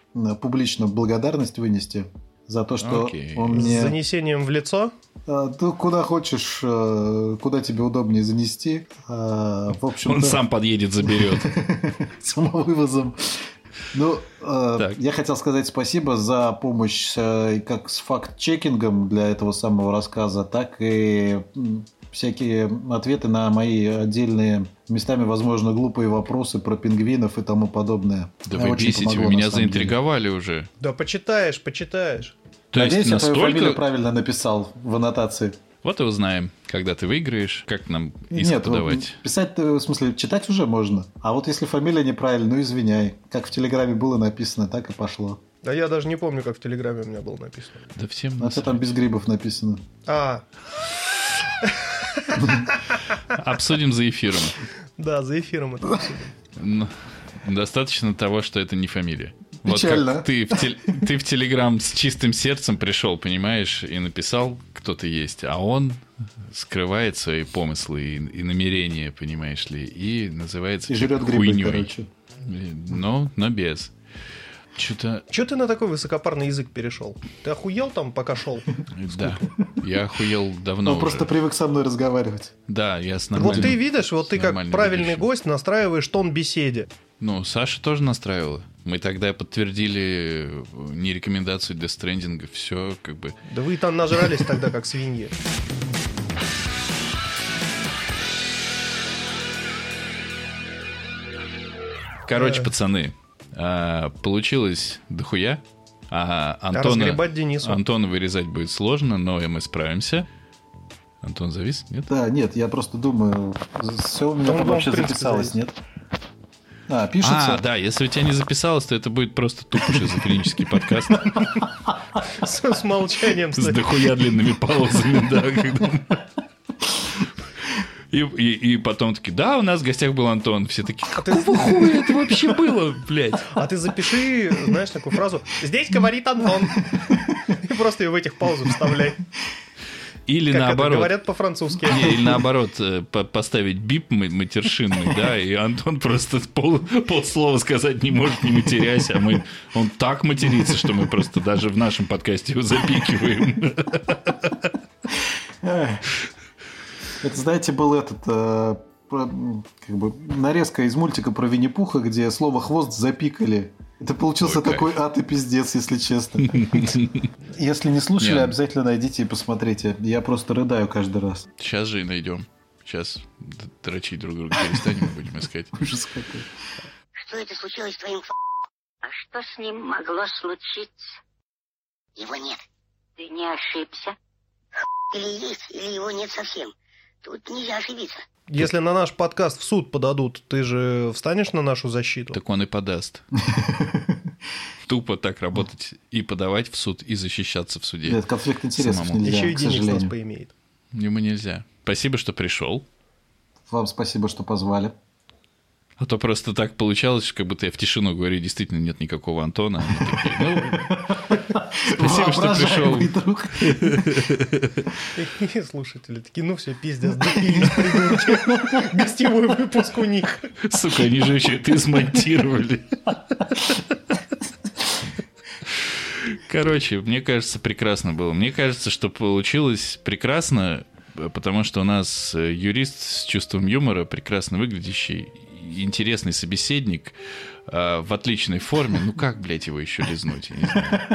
публично благодарность вынести за то, что Окей. он С мне... занесением в лицо. Э, Ты куда хочешь, э, куда тебе удобнее занести. В общем Он сам подъедет, заберет. [laughs] самовывозом. Ну, э, Так. я хотел сказать спасибо за помощь э, как с факт-чекингом для этого самого рассказа, так и всякие ответы на мои отдельные, местами, возможно, глупые вопросы про пингвинов и тому подобное. Да Мне вы бесите, помогло, вы меня самом деле. заинтриговали уже. Да почитаешь, почитаешь. То Надеюсь, есть я твою фамилию настолько... правильно написал в аннотации. Вот и узнаем, когда ты выиграешь, как нам иск Нет, подавать. писать, в смысле, читать уже можно. А вот если фамилия неправильная, ну извиняй. Как в Телеграме было написано, так и пошло. Да я даже не помню, как в Телеграме у меня было написано. Да всем А что там без грибов написано? А, Обсудим за эфиром. да, за эфиром это обсудим. Ну, Достаточно того, что это не фамилия. Вот Печально. как ты в, тел- ты в Телеграм с чистым сердцем пришел, понимаешь, и написал, кто ты есть, а он скрывает свои помыслы и, и намерения, понимаешь ли, и называется И жрет грибы, хуйней. короче. Но, но без. Что-то, Че ты на такой высокопарный язык перешел? Ты охуел там, пока шел? да, я охуел давно Он уже. просто привык со мной разговаривать. Да, я с Вот ты видишь, вот ты как правильный ведущим. гость настраиваешь тон беседе. Ну, Саша тоже настраивала. Мы тогда подтвердили э, не рекомендацию для стрендинга, все как бы... Да вы там нажрались тогда, как свиньи. Короче, пацаны, а, получилось дохуя. А Антона, разгребать Денису. Антона вырезать будет сложно, но и мы справимся. Антон завис? Нет? Да, нет, я просто думаю, все у меня Там, вообще записалось, зависит. нет? А, пишется? А, да, если у тебя не записалось, то это будет просто тупо шизофренический подкаст С, с молчанием, с дохуя длинными паузами, да. И, и, и потом такие, да, у нас в гостях был Антон. Все такие, А ты, какого хуя это вообще было, блядь? а ты запиши, знаешь, такую фразу «Здесь говорит Антон». И просто ее в этих паузах вставляй. Или Как это наоборот. говорят по-французски. Не, или наоборот, э, по- поставить бип ма- матершинный, да, и Антон просто пол, полслова сказать не может, не матерясь, а мы, он так матерится, что мы просто даже в нашем подкасте его запикиваем. Это, знаете, был этот э, про- как бы нарезка из мультика про Винни-Пуха, где слово хвост запикали. Это получился Ой, кайф. такой ад и пиздец, если честно. [laughs] Если не слушали, обязательно найдите и посмотрите. Я просто рыдаю каждый раз. Сейчас же и найдем. Сейчас дрочить друг друга перестанем и будем искать. [laughs] Ужас какой. Что это случилось с твоим ф... А что с ним могло случиться? Его нет. Ты не ошибся? Или есть, или его нет совсем. Тут нельзя ошибиться. Если на наш подкаст в суд подадут, ты же встанешь на нашу защиту? Так он и подаст. [laughs] Тупо так работать и подавать в суд, и защищаться в суде. Нет, конфликт интересов нельзя, Еще и денег с нас поимеет. Ему нельзя. Спасибо, что пришел. Вам спасибо, что позвали. А то просто так получалось, как будто я в тишину говорю, действительно нет никакого Антона. Ну, [laughs] Спасибо, что пришел. И [laughs] слушатели такие, ну все, пиздец, допились, придурки. [laughs] Гостевой выпуск у них. сука, они же еще это смонтировали. Короче, мне кажется, прекрасно было. Мне кажется, что получилось прекрасно, потому что у нас э, юрист с чувством юмора, прекрасно выглядящий интересный собеседник э, в отличной форме. Ну как, блядь, его еще лизнуть? Я не знаю.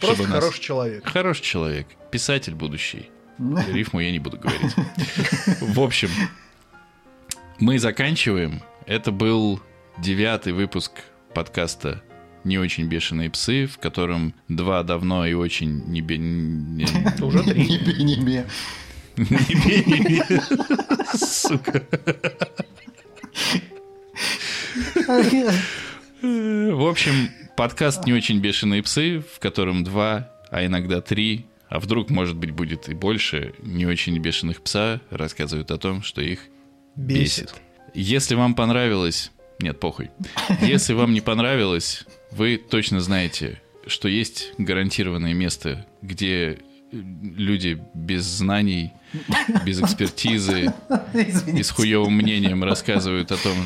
Просто нас- хороший человек. Хороший человек, писатель будущий. Рифму я не буду говорить. В общем, мы заканчиваем. Это был девятый выпуск подкаста «Не очень бешеные псы», в котором два давно и очень не... бе- не- Уже три. Не-бе-не-бе. не бе- не бе- Сука. В общем, подкаст «Не очень бешеные псы», в котором два, а иногда три, а вдруг, может быть, будет и больше не очень бешеных пса рассказывают о том, что их бесит. Если вам понравилось... Нет, похуй. Если вам не понравилось, вы точно знаете, что есть гарантированное место, где люди без знаний, без экспертизы [laughs] и с Извините. хуевым мнением рассказывают о том,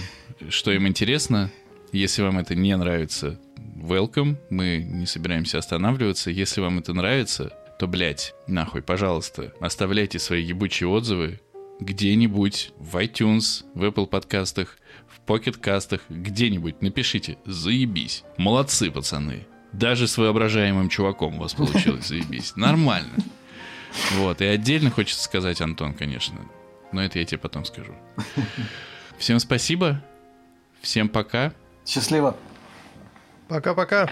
что им интересно. Если вам это не нравится, welcome. Мы не собираемся останавливаться. Если вам это нравится, то, блядь, нахуй, пожалуйста, оставляйте свои ебучие отзывы где-нибудь в iTunes, в Apple подкастах, в Pocket кастах, где-нибудь напишите «Заебись». Молодцы, пацаны. Даже с воображаемым чуваком у вас получилось заебись. [laughs] Нормально. Вот, и отдельно хочется сказать, Антон, конечно, но это я тебе потом скажу. [laughs] Всем спасибо, всем пока. Счастливо. Пока-пока.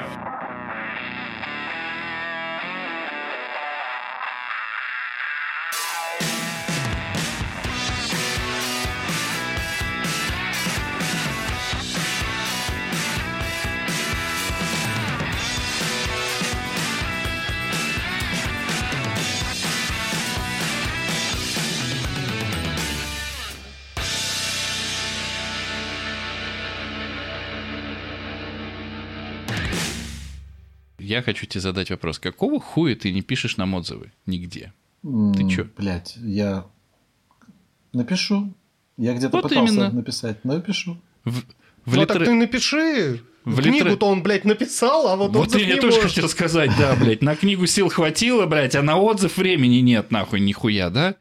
Я хочу тебе задать вопрос. Какого хуя ты не пишешь нам отзывы? Нигде. Ты чё? Блять, я напишу. Я где-то Вот пытался именно. написать, но я пишу. В, в Ну литра- так ты напиши. в Книгу-то он, блядь, написал, а вот, Вот отзыв я не тоже может. хотел сказать, да, блядь, на книгу сил хватило, блядь, а на отзыв времени нет, нахуй, нихуя, да?